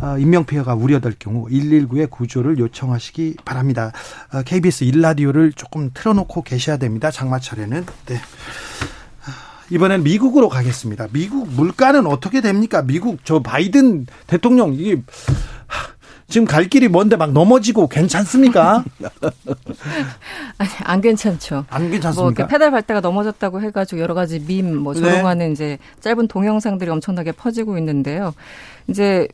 어, 인명피해가 우려될 경우 119에 구조를 요청하시기 바랍니다. 어, KBS 일라디오를 조금 틀어놓고 계셔야 됩니다. 장마철에는. 네. 이번엔 미국으로 가겠습니다. 미국 물가는 어떻게 됩니까? 미국 저 바이든 대통령 이게 지금 갈 길이 뭔데 막 넘어지고 괜찮습니까? 아니, 안 괜찮죠. 안 괜찮습니까? 뭐 페달 밟다가 넘어졌다고 해가지고 여러 가지 밈, 뭐 조롱하는 네. 이제 짧은 동영상들이 엄청나게 퍼지고 있는데요. 이제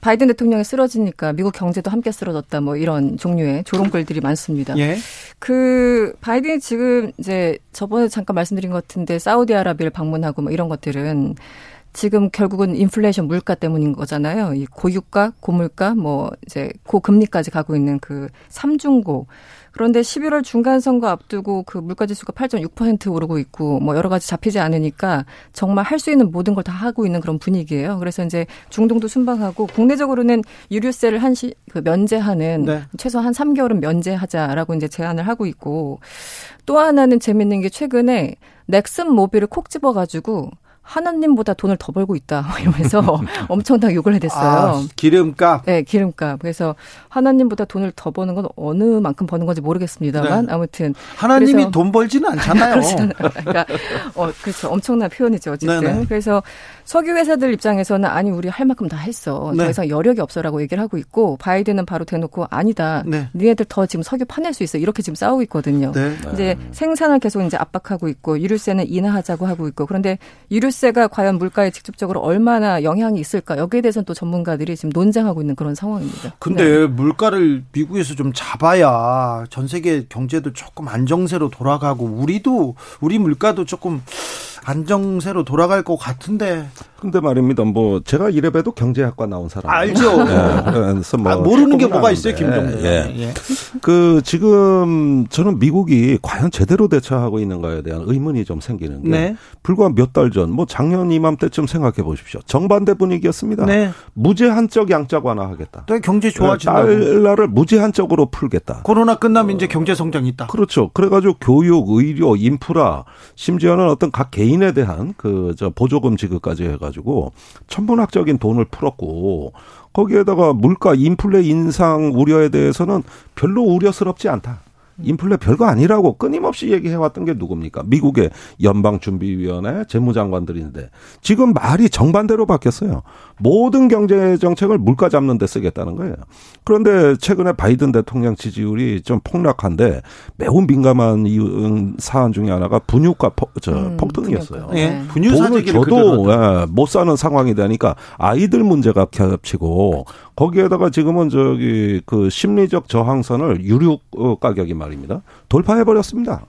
바이든 대통령이 쓰러지니까 미국 경제도 함께 쓰러졌다 뭐 이런 종류의 조롱글들이 많습니다. 예. 그 바이든이 지금 이제 저번에 잠깐 말씀드린 것 같은데 사우디아라비아를 방문하고 뭐 이런 것들은 지금 결국은 인플레이션 물가 때문인 거잖아요. 이 고유가, 고물가, 뭐 이제 고금리까지 가고 있는 그 삼중고. 그런데 11월 중간 선거 앞두고 그 물가 지수가 8.6% 오르고 있고 뭐 여러 가지 잡히지 않으니까 정말 할 수 있는 모든 걸 다 하고 있는 그런 분위기예요. 그래서 이제 중동도 순방하고 국내적으로는 유류세를 한시 그 면제하는 네. 최소 한 3개월은 면제하자라고 이제 제안을 하고 있고 또 하나는 재밌는 게 최근에 넥슨 모빌을 콕 집어 가지고 하나님보다 돈을 더 벌고 있다 이러면서 엄청나게 욕을 해댔어요. 아, 기름값. 네, 기름값. 그래서 하나님보다 돈을 더 버는 건 어느 만큼 버는 건지 모르겠습니다만 네. 아무튼 하나님이 돈 벌지는 않잖아요. 그러니까 어, 그렇죠. 엄청난 표현이죠. 어쨌든 네네. 그래서 석유 회사들 입장에서는 아니 우리 할 만큼 다 했어. 네. 더 이상 여력이 없어라고 얘기를 하고 있고 바이든은 바로 대놓고 아니다. 네. 니네들 더 지금 석유 파낼 수 있어. 이렇게 지금 싸우고 있거든요. 네. 이제 생산을 계속 이제 압박하고 있고 유류세는 인하하자고 하고 있고 그런데 유류세 가 과연 물가에 직접적으로 얼마나 영향이 있을까 여기에 대해서는 또 전문가들이 지금 논쟁하고 있는 그런 상황입니다. 근데 네. 물가를 미국에서 좀 잡아야 전 세계 경제도 조금 안정세로 돌아가고 우리도 우리 물가도 조금 안정세로 돌아갈 것 같은데. 근데 말입니다. 뭐 제가 이래봬도 경제학과 나온 사람 알죠. 네, 그래서 뭐 아, 모르는 게 뭐가 있어요, 김정도. 예. 예. 그 지금 저는 미국이 과연 제대로 대처하고 있는가에 대한 의문이 좀 생기는 게 네. 불과 몇 달 전, 뭐 작년 이맘때쯤 생각해 보십시오. 정반대 분위기였습니다. 네. 무제한적 양적 완화하겠다. 또 경제 좋아진다. 달러를 무제한적으로 풀겠다. 코로나 끝나면 어. 이제 경제 성장이 있다. 그렇죠. 그래가지고 교육, 의료, 인프라, 심지어는 어떤 각 개인 에 대한 그 저 보조금 지급까지 해가지고 천문학적인 돈을 풀었고 거기에다가 물가 인플레 인상 우려에 대해서는 별로 우려스럽지 않다. 인플레 별거 아니라고 끊임없이 얘기해왔던 게 누굽니까? 미국의 연방준비위원회 재무장관들인데 지금 말이 정반대로 바뀌었어요. 모든 경제 정책을 물가 잡는 데 쓰겠다는 거예요. 그런데 최근에 바이든 대통령 지지율이 좀 폭락한데 매우 민감한 사안 중에 하나가 분유가 폭, 저, 음, 폭등이었어요. 예. 분유 돈을 줘도 예, 못 사는 상황이 되니까 아이들 문제가 겹치고 거기에다가 지금은 저기 그 심리적 저항선을 유류 가격이 말입니다. 돌파해 버렸습니다.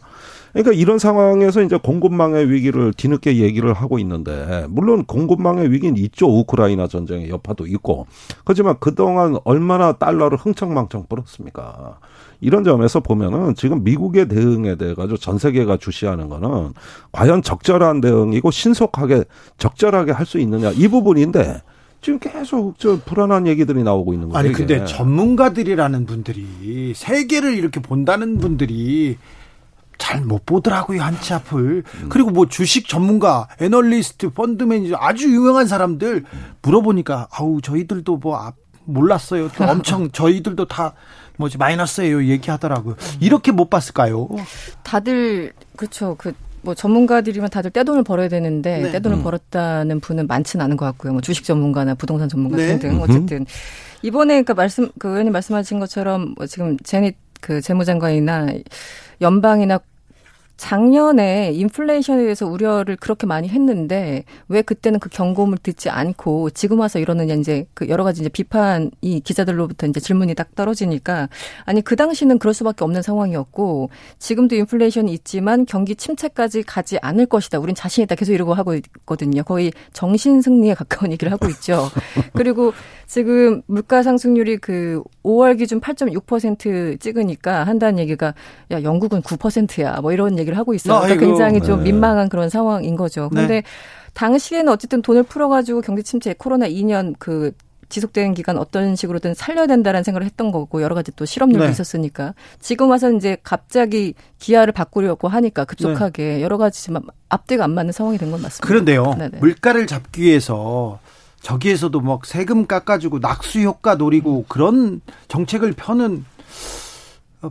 그러니까 이런 상황에서 이제 공급망의 위기를 뒤늦게 얘기를 하고 있는데 물론 공급망의 위기는 있죠. 우크라이나 전쟁의 여파도 있고. 하지만 그동안 얼마나 달러를 흥청망청 벌었습니까? 이런 점에서 보면은 지금 미국의 대응에 대해 가지고 전 세계가 주시하는 거는 과연 적절한 대응이고 신속하게 적절하게 할 수 있느냐 이 부분인데 지금 계속 저 불안한 얘기들이 나오고 있는 거예요. 아니 근데 전문가들이라는 분들이 세계를 이렇게 본다는 분들이 잘 못 보더라고요 한치 앞을. 음. 그리고 뭐 주식 전문가, 애널리스트, 펀드 매니저 아주 유명한 사람들 물어보니까 아우 저희들도 뭐 아, 몰랐어요. 또 엄청 저희들도 다 뭐지 마이너스예요 얘기하더라고요. 이렇게 못 봤을까요? 다들 그렇죠. 그뭐 전문가들이면 다들 떼돈을 벌어야 되는데 네. 떼돈을 음. 벌었다는 분은 많지는 않은 것 같고요. 뭐 주식 전문가나 부동산 전문가 네. 등등 어쨌든 이번에 그러니까 말씀 그 의원님 말씀하신 것처럼 뭐 지금 제닛 그 재무장관이나 연방이나 작년에 인플레이션에 대해서 우려를 그렇게 많이 했는데 왜 그때는 그 경고음을 듣지 않고 지금 와서 이러느냐 이제 그 여러 가지 이제 비판이 기자들로부터 이제 질문이 딱 떨어지니까 아니 그 당시는 그럴 수밖에 없는 상황이었고 지금도 인플레이션이 있지만 경기 침체까지 가지 않을 것이다. 우린 자신 있다. 계속 이러고 하고 있거든요. 거의 정신 승리에 가까운 얘기를 하고 있죠. 그리고 지금 물가 상승률이 그 5월 기준 8.6% 찍으니까 한다는 얘기가 야 영국은 9%야. 뭐 이런 얘기 얘기를 하고 있어요. 그러니까 굉장히 좀 네. 민망한 그런 상황인 거죠. 그런데 네. 당시에는 어쨌든 돈을 풀어가지고 경기 침체 코로나 2년 그 지속되는 기간 어떤 식으로든 살려야 된다라는 생각을 했던 거고 여러 가지 또 실업률도 네. 있었으니까 지금 와서 이제 갑자기 기아를 바꾸려고 하니까 급속하게 네. 여러 가지 지만 앞뒤가 안 맞는 상황이 된 건 맞습니다. 그런데요. 네네. 물가를 잡기 위해서 저기에서도 막 세금 깎아주고 낙수 효과 노리고 그런 정책을 펴는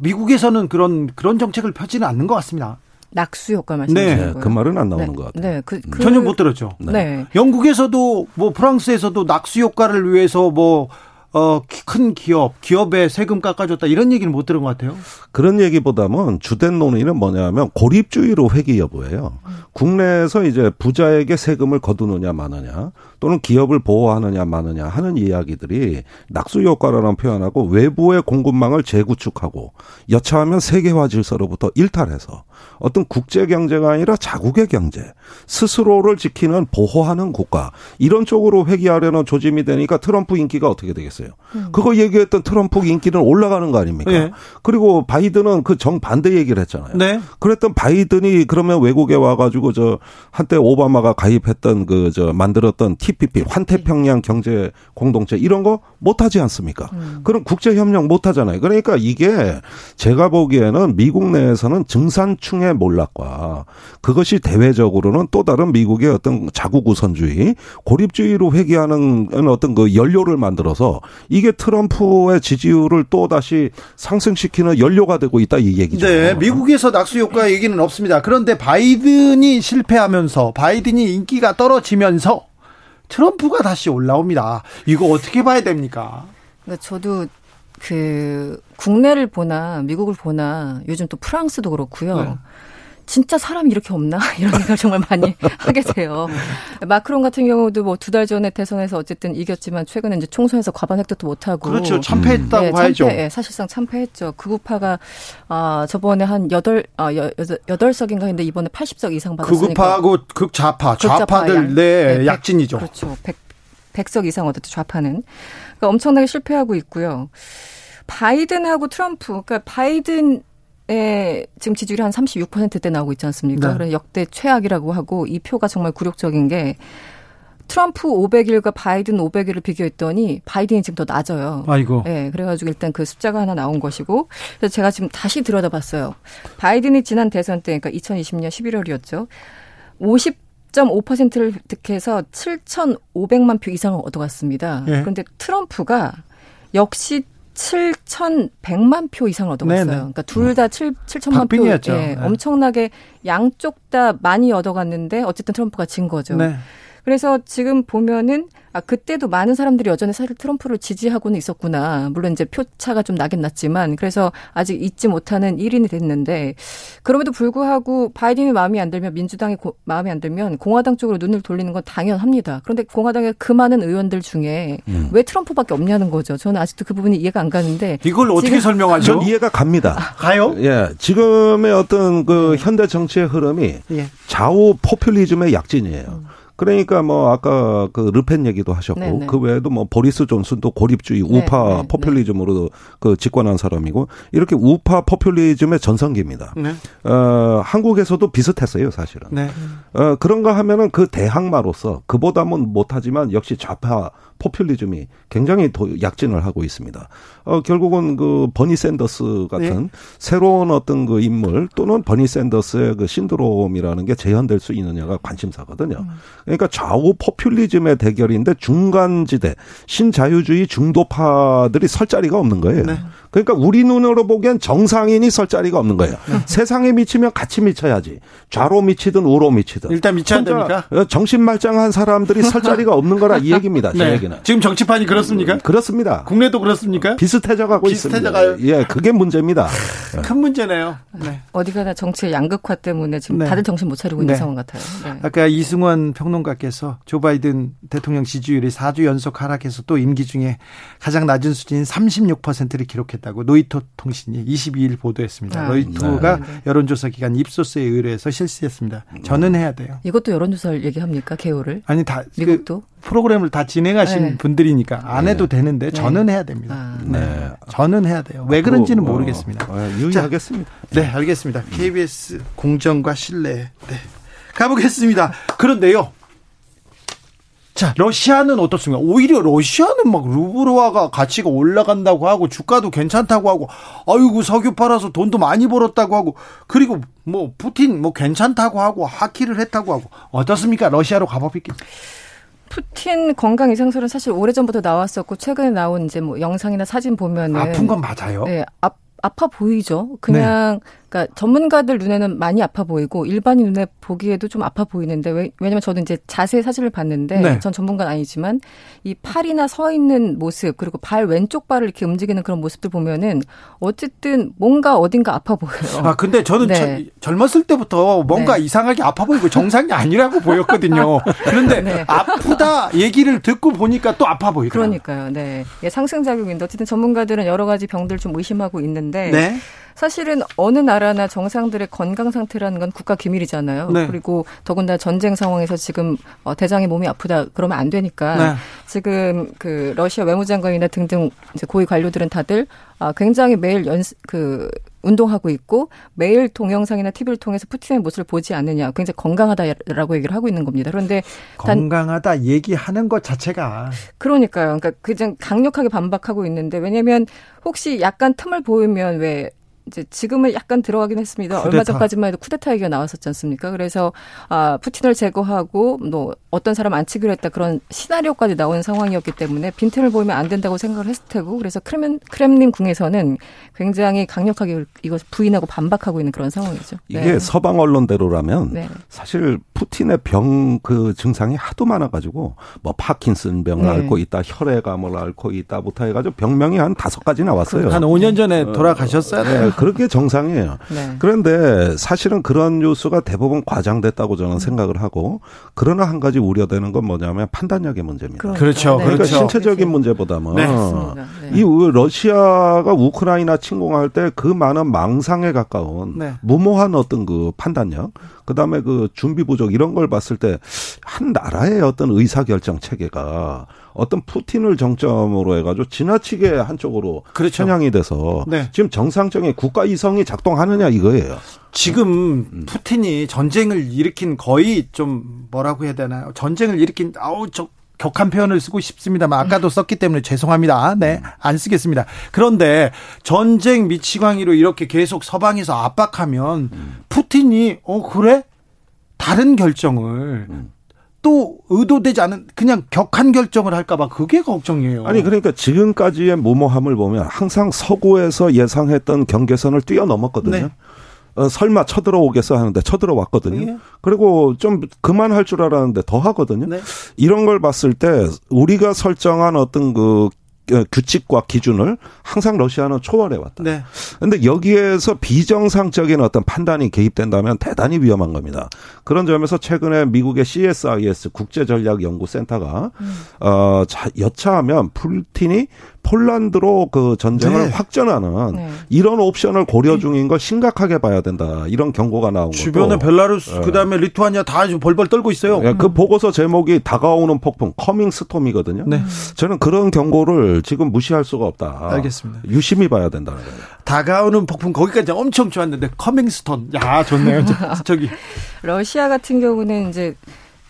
미국에서는 그런 그런 정책을 펴지는 않는 것 같습니다. 낙수 효과 말씀하시는 네, 거예요? 그 말은 안 나오는 네, 것 같아요. 네, 그, 그 전혀 못 들었죠. 네. 네. 영국에서도 뭐 프랑스에서도 낙수 효과를 위해서 뭐 어, 큰 기업, 기업에 세금 깎아줬다 이런 얘기는 못 들은 것 같아요. 그런 얘기보다는 주된 논의는 뭐냐면 고립주의로 회귀 여부예요. 국내에서 이제 부자에게 세금을 거두느냐 마느냐 또는 기업을 보호하느냐 마느냐 하는 이야기들이 낙수 효과라는 표현하고 외부의 공급망을 재구축하고 여차하면 세계화 질서로부터 일탈해서 어떤 국제 경제가 아니라 자국의 경제, 스스로를 지키는 보호하는 국가 이런 쪽으로 회귀하려는 조짐이 되니까 트럼프 인기가 어떻게 되겠어요? 그거 얘기했던 트럼프 인기는 올라가는 거 아닙니까? 네. 그리고 바이든은 그 정반대 얘기를 했잖아요. 네. 그랬던 바이든이 그러면 외국에 와가지고 저 한때 오바마가 가입했던 그 저 만들었던 TPP 환태평양 경제 공동체 이런 거 못하지 않습니까? 그런 국제 협력 못하잖아요. 그러니까 이게 제가 보기에는 미국 내에서는 증산 충의 몰락과 그것이 대외적으로는 또 다른 미국의 어떤 자국 우선주의 고립주의로 회귀하는 어떤 그 연료를 만들어서 이게 트럼프의 지지율을 또 다시 상승시키는 연료가 되고 있다 이 얘기죠. 네, 미국에서 낙수 효과 얘기는 없습니다. 그런데 바이든이 실패하면서 바이든이 인기가 떨어지면서 트럼프가 다시 올라옵니다. 이거 어떻게 봐야 됩니까? 그러니까 저도 그 국내를 보나 미국을 보나 요즘 또 프랑스도 그렇고요. 네. 진짜 사람이 이렇게 없나 이런 생각을 정말 많이 하게 돼요. 마크롱 같은 경우도 뭐 두 달 전에 대선에서 어쨌든 이겼지만 최근에 이제 총선에서 과반 획득도 못 하고 그렇죠. 참패했다고 네, 봐야죠. 참패, 예, 사실상 참패했죠. 극우파가 아 저번에 한 여덟 아 여- 여덟 여덟 석인가 했는데 이번에 80석 이상 받았으니까 극우파하고 극좌파, 좌파들 양- 네, 백- 약진이죠. 그렇죠. 100, 100석 이상 얻었죠, 좌파는. 그러니까 엄청나게 실패하고 있고요. 바이든하고 트럼프, 그러니까 바이든 의 지금 지지율이 한 36%대 나오고 있지 않습니까? 네. 그래서 역대 최악이라고 하고 이 표가 정말 굴욕적인 게 트럼프 500일과 바이든 500일을 비교했더니 바이든이 지금 더 낮아요. 아이고. 네, 그래가지고 일단 그 숫자가 하나 나온 것이고, 그래서 제가 지금 다시 들여다봤어요. 바이든이 지난 대선 때, 그러니까 2020년 11월이었죠. 50.5%를 득해서 7,500만 표 이상을 얻어갔습니다. 예. 그런데 트럼프가 역시 7,100만 표 이상을 얻어갔어요. 네네. 그러니까 둘 다 7천만 표. 예, 네. 엄청나게 양쪽 다 많이 얻어갔는데 어쨌든 트럼프가 진 거죠. 네. 그래서 지금 보면은 아 그때도 많은 사람들이 여전히 사실 트럼프를 지지하고는 있었구나. 물론 이제 표차가 좀 나긴 났지만 그래서 아직 잊지 못하는 1인이 됐는데 그럼에도 불구하고 바이든이 마음이 안 들면 민주당이 고- 마음에 안 들면 공화당 쪽으로 눈을 돌리는 건 당연합니다. 그런데 공화당의 그 많은 의원들 중에 음. 왜 트럼프밖에 없냐는 거죠. 저는 아직도 그 부분이 이해가 안 가는데 이걸 어떻게 설명하죠? 전 이해가 갑니다. 가요? 예, 지금의 어떤 그 현대 정치의 흐름이 예. 좌우 포퓰리즘의 약진이에요. 그러니까 뭐 아까 그 르펜 얘기도 하셨고 네네. 그 외에도 뭐 보리스 존슨도 고립주의 네, 우파 네, 네. 포퓰리즘으로 그 집권한 사람이고 이렇게 우파 포퓰리즘의 전성기입니다. 네. 어, 한국에서도 비슷했어요, 사실은. 네. 어, 그런가 하면은 그 대항마로서 그보다는 못하지만 역시 좌파 포퓰리즘이 굉장히 도, 약진을 하고 있습니다. 어, 결국은 그 버니 샌더스 같은 네. 새로운 어떤 그 인물 또는 버니 샌더스의 그 신드롬이라는 게 재현될 수 있느냐가 관심사거든요. 그러니까 좌우 포퓰리즘의 대결인데 중간지대 신자유주의 중도파들이 설 자리가 없는 거예요. 네. 그러니까 우리 눈으로 보기엔 정상인이 설 자리가 없는 거예요. 세상에 미치면 같이 미쳐야지. 좌로 미치든 우로 미치든. 일단 미쳐야 됩니까? 어, 정신 말짱한 사람들이 설 자리가 없는 거라 이 얘기입니다. 제 네. 얘기는. 지금 정치판이 그렇습니까? 그렇습니다. 국내도 그렇습니까? 비슷해져 가고 비슷해져 있습니다. 가요? 예, 그게 문제입니다. 큰 문제네요. 네. 어디 가나 정치의 양극화 때문에 지금 네. 다들 정신 못 차리고 있는 네. 상황 같아요. 네. 아까 이승원 평론가께서 조 바이든 대통령 지지율이 4주 연속 하락해서 또 임기 중에 가장 낮은 수준인 36%를 기록했다고 노이토 통신이 22일 보도했습니다. 아, 노이토가 네, 네. 여론조사 기관 입소스에 의뢰해서 실시했습니다. 저는 해야 돼요. 이것도 여론조사를 얘기합니까? 개요를? 아니 다그 미국도? 프로그램을 다 진행하신 네. 분들이니까 안 해도 되는데 저는 해야 됩니다. 아. 네. 저는 해야 돼요. 왜 그런지는 앞으로, 어, 모르겠습니다. 어, 유의하겠습니다. 네, 알겠습니다. KBS 공정과 신뢰. 네. 가보겠습니다. 그런데요. 자, 러시아는 어떻습니까? 오히려 러시아는 막 루브르화가 가치가 올라간다고 하고 주가도 괜찮다고 하고 아이고 석유 팔아서 돈도 많이 벌었다고 하고 그리고 뭐 푸틴 뭐 괜찮다고 하고 하키를 했다고 하고 어떻습니까? 러시아로 가봅니까? 푸틴 건강 이상설은 사실 오래전부터 나왔었고 최근에 나온 이제 뭐 영상이나 사진 보면은 아픈 건 맞아요. 네, 아, 아파 보이죠. 그냥 네. 그러니까 전문가들 눈에는 많이 아파 보이고 일반인 눈에 보기에도 좀 아파 보이는데 왜, 왜냐면 저도 이제 자세히 사진을 봤는데 네. 전 전문가는 아니지만 이 팔이나 서 있는 모습 그리고 발 왼쪽 발을 이렇게 움직이는 그런 모습들 보면은 어쨌든 뭔가 어딘가 아파 보여요. 아 근데 저는 네. 젊었을 때부터 뭔가 네. 이상하게 아파 보이고 정상이 아니라고 보였거든요. 그런데 네. 아프다 얘기를 듣고 보니까 또 아파 보이더라고요. 그러니까요. 네. 상승 작용인데 어쨌든 전문가들은 여러 가지 병들 좀 의심하고 있는데 네. 사실은 어느 나라나 정상들의 건강 상태라는 건 국가 기밀이잖아요. 네. 그리고 더군다나 전쟁 상황에서 지금 어, 대장의 몸이 아프다 그러면 안 되니까 네. 지금 그 러시아 외무장관이나 등등 이제 고위 관료들은 다들 아, 굉장히 매일 연습 그 운동하고 있고 매일 동영상이나 TV를 통해서 푸틴의 모습을 보지 않느냐. 굉장히 건강하다라고 얘기를 하고 있는 겁니다. 그런데 건강하다 얘기하는 것 자체가 그러니까요. 그러니까 그냥 강력하게 반박하고 있는데 왜냐면 혹시 약간 틈을 보이면 왜 이제 지금은 약간 들어가긴 했습니다. 쿠데타. 얼마 전까지만 해도 쿠데타 얘기가 나왔었지 않습니까? 그래서 아 푸틴을 제거하고 뭐 어떤 사람 안 치기로 했다 그런 시나리오까지 나온 상황이었기 때문에 빈틈을 보이면 안 된다고 생각을 했을 테고 그래서 크렘, 크렘린 궁에서는 굉장히 강력하게 이것 부인하고 반박하고 있는 그런 상황이죠. 이게 네. 서방 언론대로라면 네. 사실 푸틴의 병 그 증상이 하도 많아가지고 뭐 파킨슨 병을 네. 앓고 있다, 혈액암을 앓고 있다 부터 해가지고 병명이 한 다섯 가지 나왔어요. 한 5년 전에 어, 돌아가셨어요. 네, 그렇게 정상이에요. 네. 그런데 사실은 그런 뉴스가 대부분 과장됐다고 저는 생각을 하고 그러나 한 가지 우려되는 건 뭐냐면 판단력의 문제입니다. 그러니까. 그렇죠. 네. 그러니까 그렇죠. 신체적인 문제보다는 네. 네. 이 러시아가 우크라이나 침공할 때 그 많은 망상에 가까운 네. 무모한 어떤 그 판단력, 그 다음에 그 준비 부족 이런 걸 봤을 때 한 나라의 어떤 의사 결정 체계가 어떤 푸틴을 정점으로 해가지고 지나치게 한쪽으로 그렇죠. 편향이 돼서 네. 지금 정상적인 국가 이성이 작동하느냐 이거예요. 지금 음. 푸틴이 전쟁을 일으킨 거의 좀 뭐라고 해야 되나요? 전쟁을 일으킨 아우 저 격한 표현을 쓰고 싶습니다만 아까도 썼기 때문에 죄송합니다. 네, 안 쓰겠습니다. 그런데 전쟁 미치광이로 이렇게 계속 서방에서 압박하면 푸틴이 어 그래? 다른 결정을 또 의도되지 않은 그냥 격한 결정을 할까봐 그게 걱정이에요. 아니 그러니까 지금까지의 무모함을 보면 항상 서구에서 예상했던 경계선을 뛰어넘었거든요. 네. 어, 설마 쳐들어오겠어 하는데 쳐들어왔거든요. 네. 그리고 좀 그만할 줄 알았는데 더 하거든요. 네. 이런 걸 봤을 때 우리가 설정한 어떤 그 어, 규칙과 기준을 항상 러시아는 초월해 왔다. 네. 근데 여기에서 비정상적인 어떤 판단이 개입된다면 대단히 위험한 겁니다. 그런 점에서 최근에 미국의 CSIS 국제전략연구센터가 음. 어 여차하면 푸틴이 폴란드로 그 전쟁을 네. 확전하는 네. 이런 옵션을 고려 중인 걸 심각하게 봐야 된다. 이런 경고가 나온 거고. 주변에 벨라루스 네. 그다음에 리투아니아 다 지금 벌벌 떨고 있어요. 네, 그 보고서 제목이 다가오는 폭풍 Coming Storm이거든요. 네. 저는 그런 경고를 지금 무시할 수가 없다. 알겠습니다. 유심히 봐야 된다는 거예요. 다가오는 폭풍 거기까지 엄청 좋았는데 Coming Storm. 야, 좋네요. 저 기 러시아 같은 경우는 이제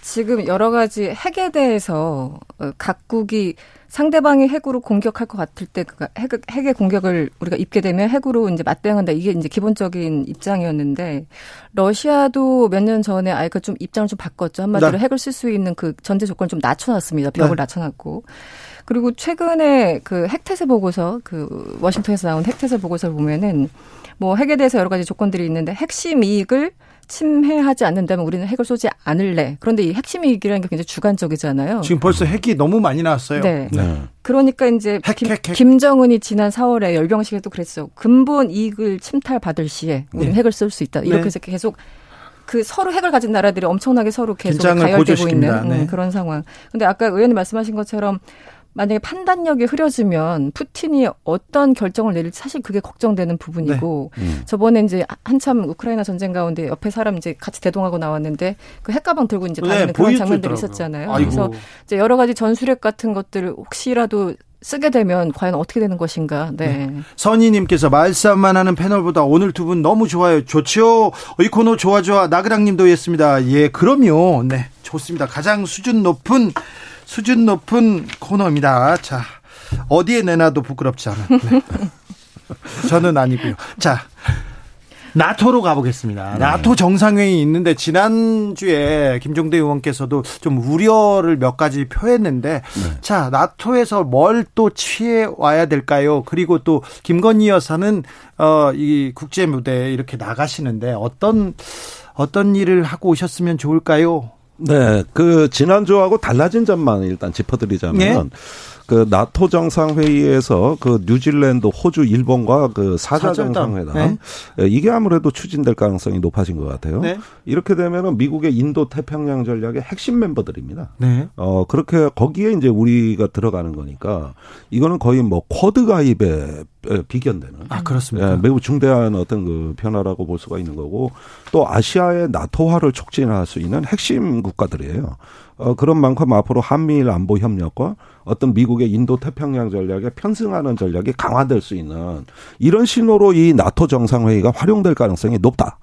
지금 여러 가지 핵에 대해서 어, 각국이 상대방이 핵으로 공격할 것 같을 때 그 핵, 핵의 공격을 우리가 입게 되면 핵으로 이제 맞대응한다. 이게 이제 기본적인 입장이었는데 러시아도 몇 년 전에 아예 그 좀 입장을 좀 바꿨죠. 한마디로 네. 핵을 쓸 수 있는 그 전제 조건을 좀 낮춰놨습니다. 벽을 네. 낮춰놨고. 그리고 최근에 그 핵태세 보고서 그 워싱턴에서 나온 핵태세 보고서를 보면은 뭐 핵에 대해서 여러 가지 조건들이 있는데 핵심 이익을 침해하지 않는다면 우리는 핵을 쏘지 않을래. 그런데 이 핵심 이익이라는 게 굉장히 주관적이잖아요. 지금 벌써 핵이 너무 많이 나왔어요. 네. 네. 그러니까 이제 핵, 김, 핵, 핵. 김정은이 지난 4월에 열병식에도 그랬어. 근본 이익을 침탈받을 시에 우리는 네. 핵을 쏠 수 있다. 이렇게 네. 해서 계속 그 서로 핵을 가진 나라들이 엄청나게 서로 계속 가열되고 있는 음, 네. 그런 상황. 근데 아까 의원님 말씀하신 것처럼 만약에 판단력이 흐려지면 푸틴이 어떤 결정을 내릴지 사실 그게 걱정되는 부분이고 네. 음. 저번에 이제 한참 우크라이나 전쟁 가운데 옆에 사람 이제 같이 대동하고 나왔는데 그 핵가방 들고 이제 다니는 네, 그런 장면들이 있었잖아요. 아이고. 그래서 이제 여러 가지 전술핵 같은 것들을 혹시라도 쓰게 되면 과연 어떻게 되는 것인가. 네. 네. 선희님께서 말싸움만 하는 패널보다 오늘 두 분 너무 좋아요. 좋죠. 이 코너 좋아 좋아 나그랑님도 했습니다. 예, 그럼요. 네, 좋습니다. 가장 수준 높은 수준 높은 코너입니다. 자, 어디에 내놔도 부끄럽지 않은. 네. 저는 아니고요. 자, 나토로 가보겠습니다. 네. 나토 정상회의 있는데 지난주에 김종대 의원께서도 좀 우려를 몇 가지 표했는데 네. 자 나토에서 뭘 또 취해 와야 될까요? 그리고 또 김건희 여사는 어 이 국제 무대에 이렇게 나가시는데 어떤 어떤 일을 하고 오셨으면 좋을까요? 네, 그 지난주하고 달라진 점만 일단 짚어드리자면. 네? 그 나토 정상 회의에서 그 뉴질랜드, 호주, 일본과 그 사자 정상회담 네. 예, 이게 아무래도 추진될 가능성이 높아진 것 같아요. 네. 이렇게 되면은 미국의 인도 태평양 전략의 핵심 멤버들입니다. 네. 어 그렇게 거기에 이제 우리가 들어가는 거니까 이거는 거의 뭐 쿼드 가입에 비견되는. 아 그렇습니다. 예, 매우 중대한 어떤 그 변화라고 볼 수가 있는 거고 또 아시아의 나토화를 촉진할 수 있는 핵심 국가들이에요. 어, 그런 만큼 앞으로 한미일 안보 협력과 어떤 미국의 인도 태평양 전략에 편승하는 전략이 강화될 수 있는 이런 신호로 이 나토 정상회의가 활용될 가능성이 높다.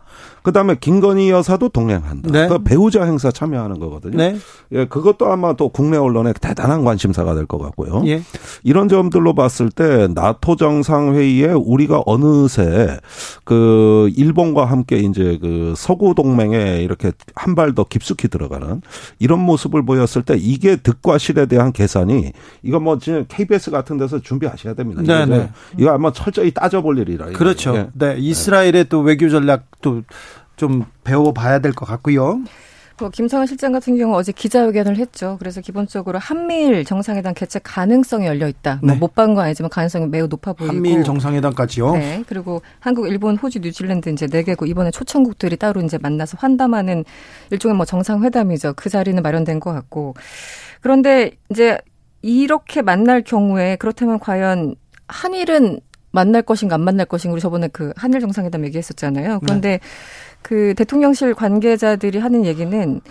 그다음에 김건희 여사도 동행한다. 네. 그 배우자 행사 참여하는 거거든요. 네. 예, 그것도 아마 또 국내 언론의 대단한 관심사가 될 것 같고요. 예. 이런 점들로 봤을 때 나토 정상 회의에 우리가 어느새 그 일본과 함께 이제 그 서구 동맹에 이렇게 한 발 더 깊숙이 들어가는 이런 모습을 보였을 때 이게 득과 실에 대한 계산이 이거 뭐 지금 KBS 같은 데서 준비하셔야 됩니다. 네, 네. 이거 아마 철저히 따져볼 일이라. 그렇죠. 예. 네. 이스라엘의 또 외교 전략도 좀 배워봐야 될 것 같고요. 뭐 김성환 실장 같은 경우 어제 기자회견을 했죠. 그래서 기본적으로 한미일 정상회담 개최 가능성이 열려 있다. 뭐 네. 뭐 못본 건 아니지만 가능성이 매우 높아 보이고. 한미일 정상회담까지요. 네. 그리고 한국, 일본, 호주, 뉴질랜드 이제 네 개국 이번에 초청국들이 따로 이제 만나서 환담하는 일종의 뭐 정상회담이죠. 그 자리는 마련된 것 같고. 그런데 이제 이렇게 만날 경우에 그렇다면 과연 한일은 만날 것인가 안 만날 것인가 우리 저번에 그 한일 정상회담 얘기했었잖아요. 그런데 네. 그 대통령실 관계자들이 하는 얘기는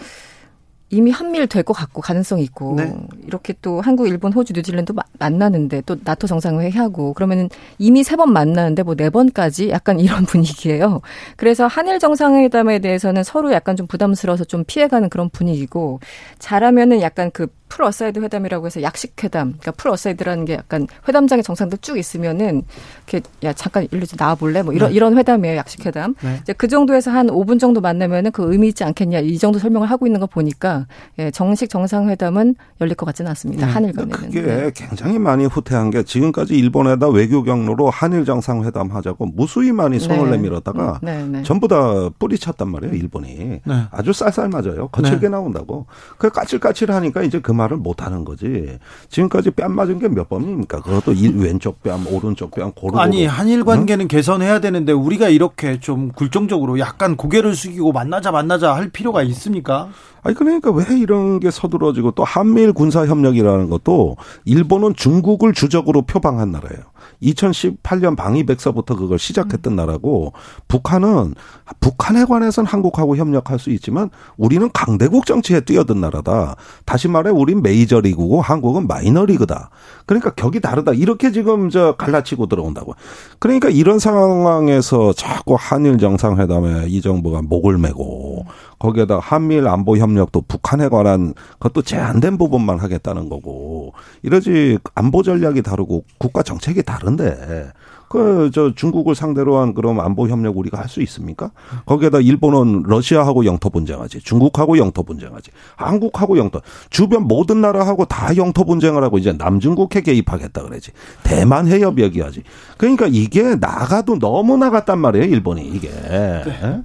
이미 한미일 될 것 같고 가능성이 있고 네. 이렇게 또 한국, 일본, 호주, 뉴질랜드 만나는데 또 나토 정상회의 하고 그러면은 이미 세 번 만나는데 뭐 네 번까지 약간 이런 분위기예요. 그래서 한일 정상회담에 대해서는 서로 약간 좀 부담스러워서 좀 피해가는 그런 분위기고 잘하면은 약간 그 pull aside 회담이라고 해서 약식 회담, 그러니까 pull aside라는 게 약간 회담장에 정상들 쭉 있으면은 이렇게 야 잠깐 일로 좀 나와 볼래? 뭐 이런 네. 이런 회담이에요, 약식 회담. 네. 이제 그 정도에서 한 5분 정도 만나면은 그 의미 있지 않겠냐 이 정도 설명을 하고 있는 거 보니까 예, 정식 정상회담은 열릴 것 같지는 않습니다. 네. 한일 간에는. 그게 네. 굉장히 많이 후퇴한 게 지금까지 일본에다 외교 경로로 한일 정상회담 하자고 무수히 많이 손을 네. 내밀었다가 네, 네. 전부 다 뿌리쳤단 말이에요, 일본이. 아주 쌀쌀 맞아요. 거칠게 나온다고. 그 까칠까칠하니까 이제 그 말을 못 하는 거지. 지금까지 뺨 맞은 게 몇 번입니까? 그것도 왼쪽 뺨, 오른쪽 뺨, 고루 아니 한일 관계는 응? 개선해야 되는데 우리가 이렇게 좀 굴종적으로 약간 고개를 숙이고 만나자 만나자 할 필요가 있습니까? 아니 그러니까 왜 이런 게 서두러지고 또 한미일 군사 협력이라는 것도 일본은 중국을 주적으로 표방한 나라예요. 2018년 방위백서부터 그걸 시작했던 음. 나라고 북한은 북한에 관해서는 한국하고 협력할 수 있지만 우리는 강대국 정치에 뛰어든 나라다. 다시 말해 우린 메이저리그고 한국은 마이너리그다. 그러니까 격이 다르다. 이렇게 지금 저 갈라치고 들어온다고. 그러니까 이런 상황에서 자꾸 한일 정상회담에 이 정부가 목을 메고 거기에다 한미일 안보 협력도 북한에 관한 것도 제한된 부분만 하겠다는 거고 이러지 안보 전략이 다르고 국가 정책이 다른데 그 저 중국을 상대로 한 그럼 안보 협력 우리가 할 수 있습니까? 거기에다 일본은 러시아하고 영토 분쟁하지, 중국하고 영토 분쟁하지, 한국하고 영토 주변 모든 나라하고 다 영토 분쟁을 하고 이제 남중국해 개입하겠다 그러지. 대만 해협 얘기하지. 그러니까 이게 나가도 너무 나갔단 말이에요, 일본이 이게. 네.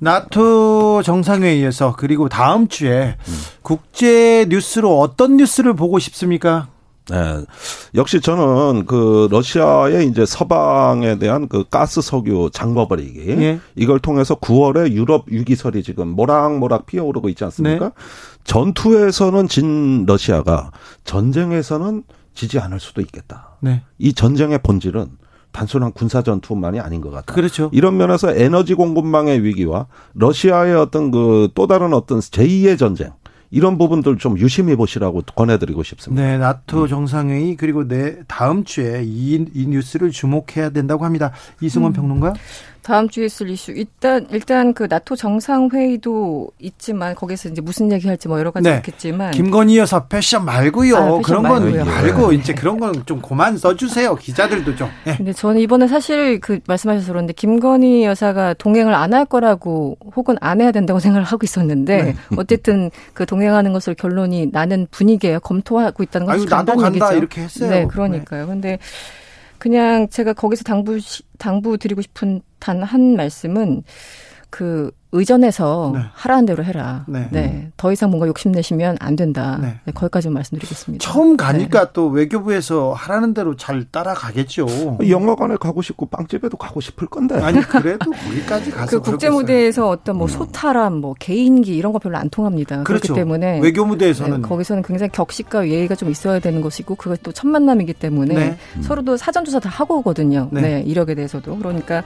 나토 정상회의에서 그리고 다음 주에 음. 국제 뉴스로 어떤 뉴스를 보고 싶습니까? 네. 역시 저는 그 러시아의 이제 서방에 대한 그 가스 석유 장버버리기 예. 이걸 통해서 9월에 유럽 유기설이 지금 모락모락 피어오르고 있지 않습니까? 네. 전투에서는 진 러시아가 전쟁에서는 지지 않을 수도 있겠다. 네. 이 전쟁의 본질은 단순한 군사 전투만이 아닌 것 같다. 그렇죠. 이런 면에서 에너지 공급망의 위기와 러시아의 어떤 그 또 다른 어떤 제2의 전쟁 이런 부분들 좀 유심히 보시라고 권해드리고 싶습니다. 네, 나토 정상회의 그리고 내 다음 주에 이, 이 뉴스를 주목해야 된다고 합니다. 이승원 음. 평론가. 다음 주에 있을 이슈 일단 일단 그 나토 정상 회의도 있지만 거기서 이제 무슨 얘기할지 뭐 여러 가지 네. 있겠지만 김건희 여사 패션 말고요. 아, 패션 그런 건 말고요. 말고 이제 그런 건좀 그만 써주세요. 기자들도 좀. 예. 근데 저는 이번에 사실 그 말씀하셔서 그런데 김건희 여사가 동행을 안 할 거라고 혹은 안 해야 된다고 생각을 하고 있었는데 네. 어쨌든 그 동행하는 것을 결론이 나는 분위기에 검토하고 있다는 아유 아주 나도 간다 얘기죠. 이렇게 했어요. 네, 그러니까요. 근데 그냥 제가 거기서 당부 시- 당부 드리고 싶은 단 한 말씀은 그 의전에서 네. 하라는 대로 해라. 네. 네. 더 이상 뭔가 욕심내시면 안 된다. 네. 네, 거기까지만 말씀드리겠습니다. 처음 가니까 또 외교부에서 하라는 대로 잘 따라가겠죠. 영화관에 가고 싶고 빵집에도 가고 싶을 건데. 아니 그래도 거기까지 가서 그 국제 그러겠어요. 무대에서 어떤 뭐 소탈함, 뭐 개인기 이런 거 별로 안 통합니다. 그렇죠. 그렇기 때문에 외교 무대에서는 네, 거기서는 굉장히 격식과 예의가 좀 있어야 되는 것이고 그것이 또첫 만남이기 때문에 네. 서로도 사전 조사 다 하고 오거든요. 네. 네. 이력에 대해서도 그러니까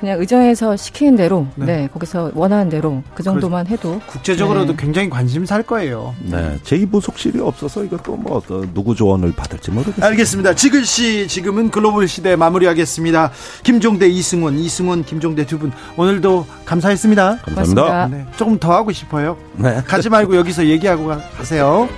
그냥 의정에서 시키는 대로 네. 네, 거기서 원하는 대로 그 정도만 해도 국제적으로도 네. 굉장히 관심 살 거예요. 네. 제2부속실이 없어서 이것도 뭐 누구 조언을 받을지 모르겠어요. 알겠습니다. 지글 씨 지금은 글로벌 시대 마무리하겠습니다. 김종대, 이승원, 이승원, 김종대 두 분 오늘도 감사했습니다. 감사합니다. 네, 조금 더 하고 싶어요. 네. 가지 말고 여기서 얘기하고 가- 가세요.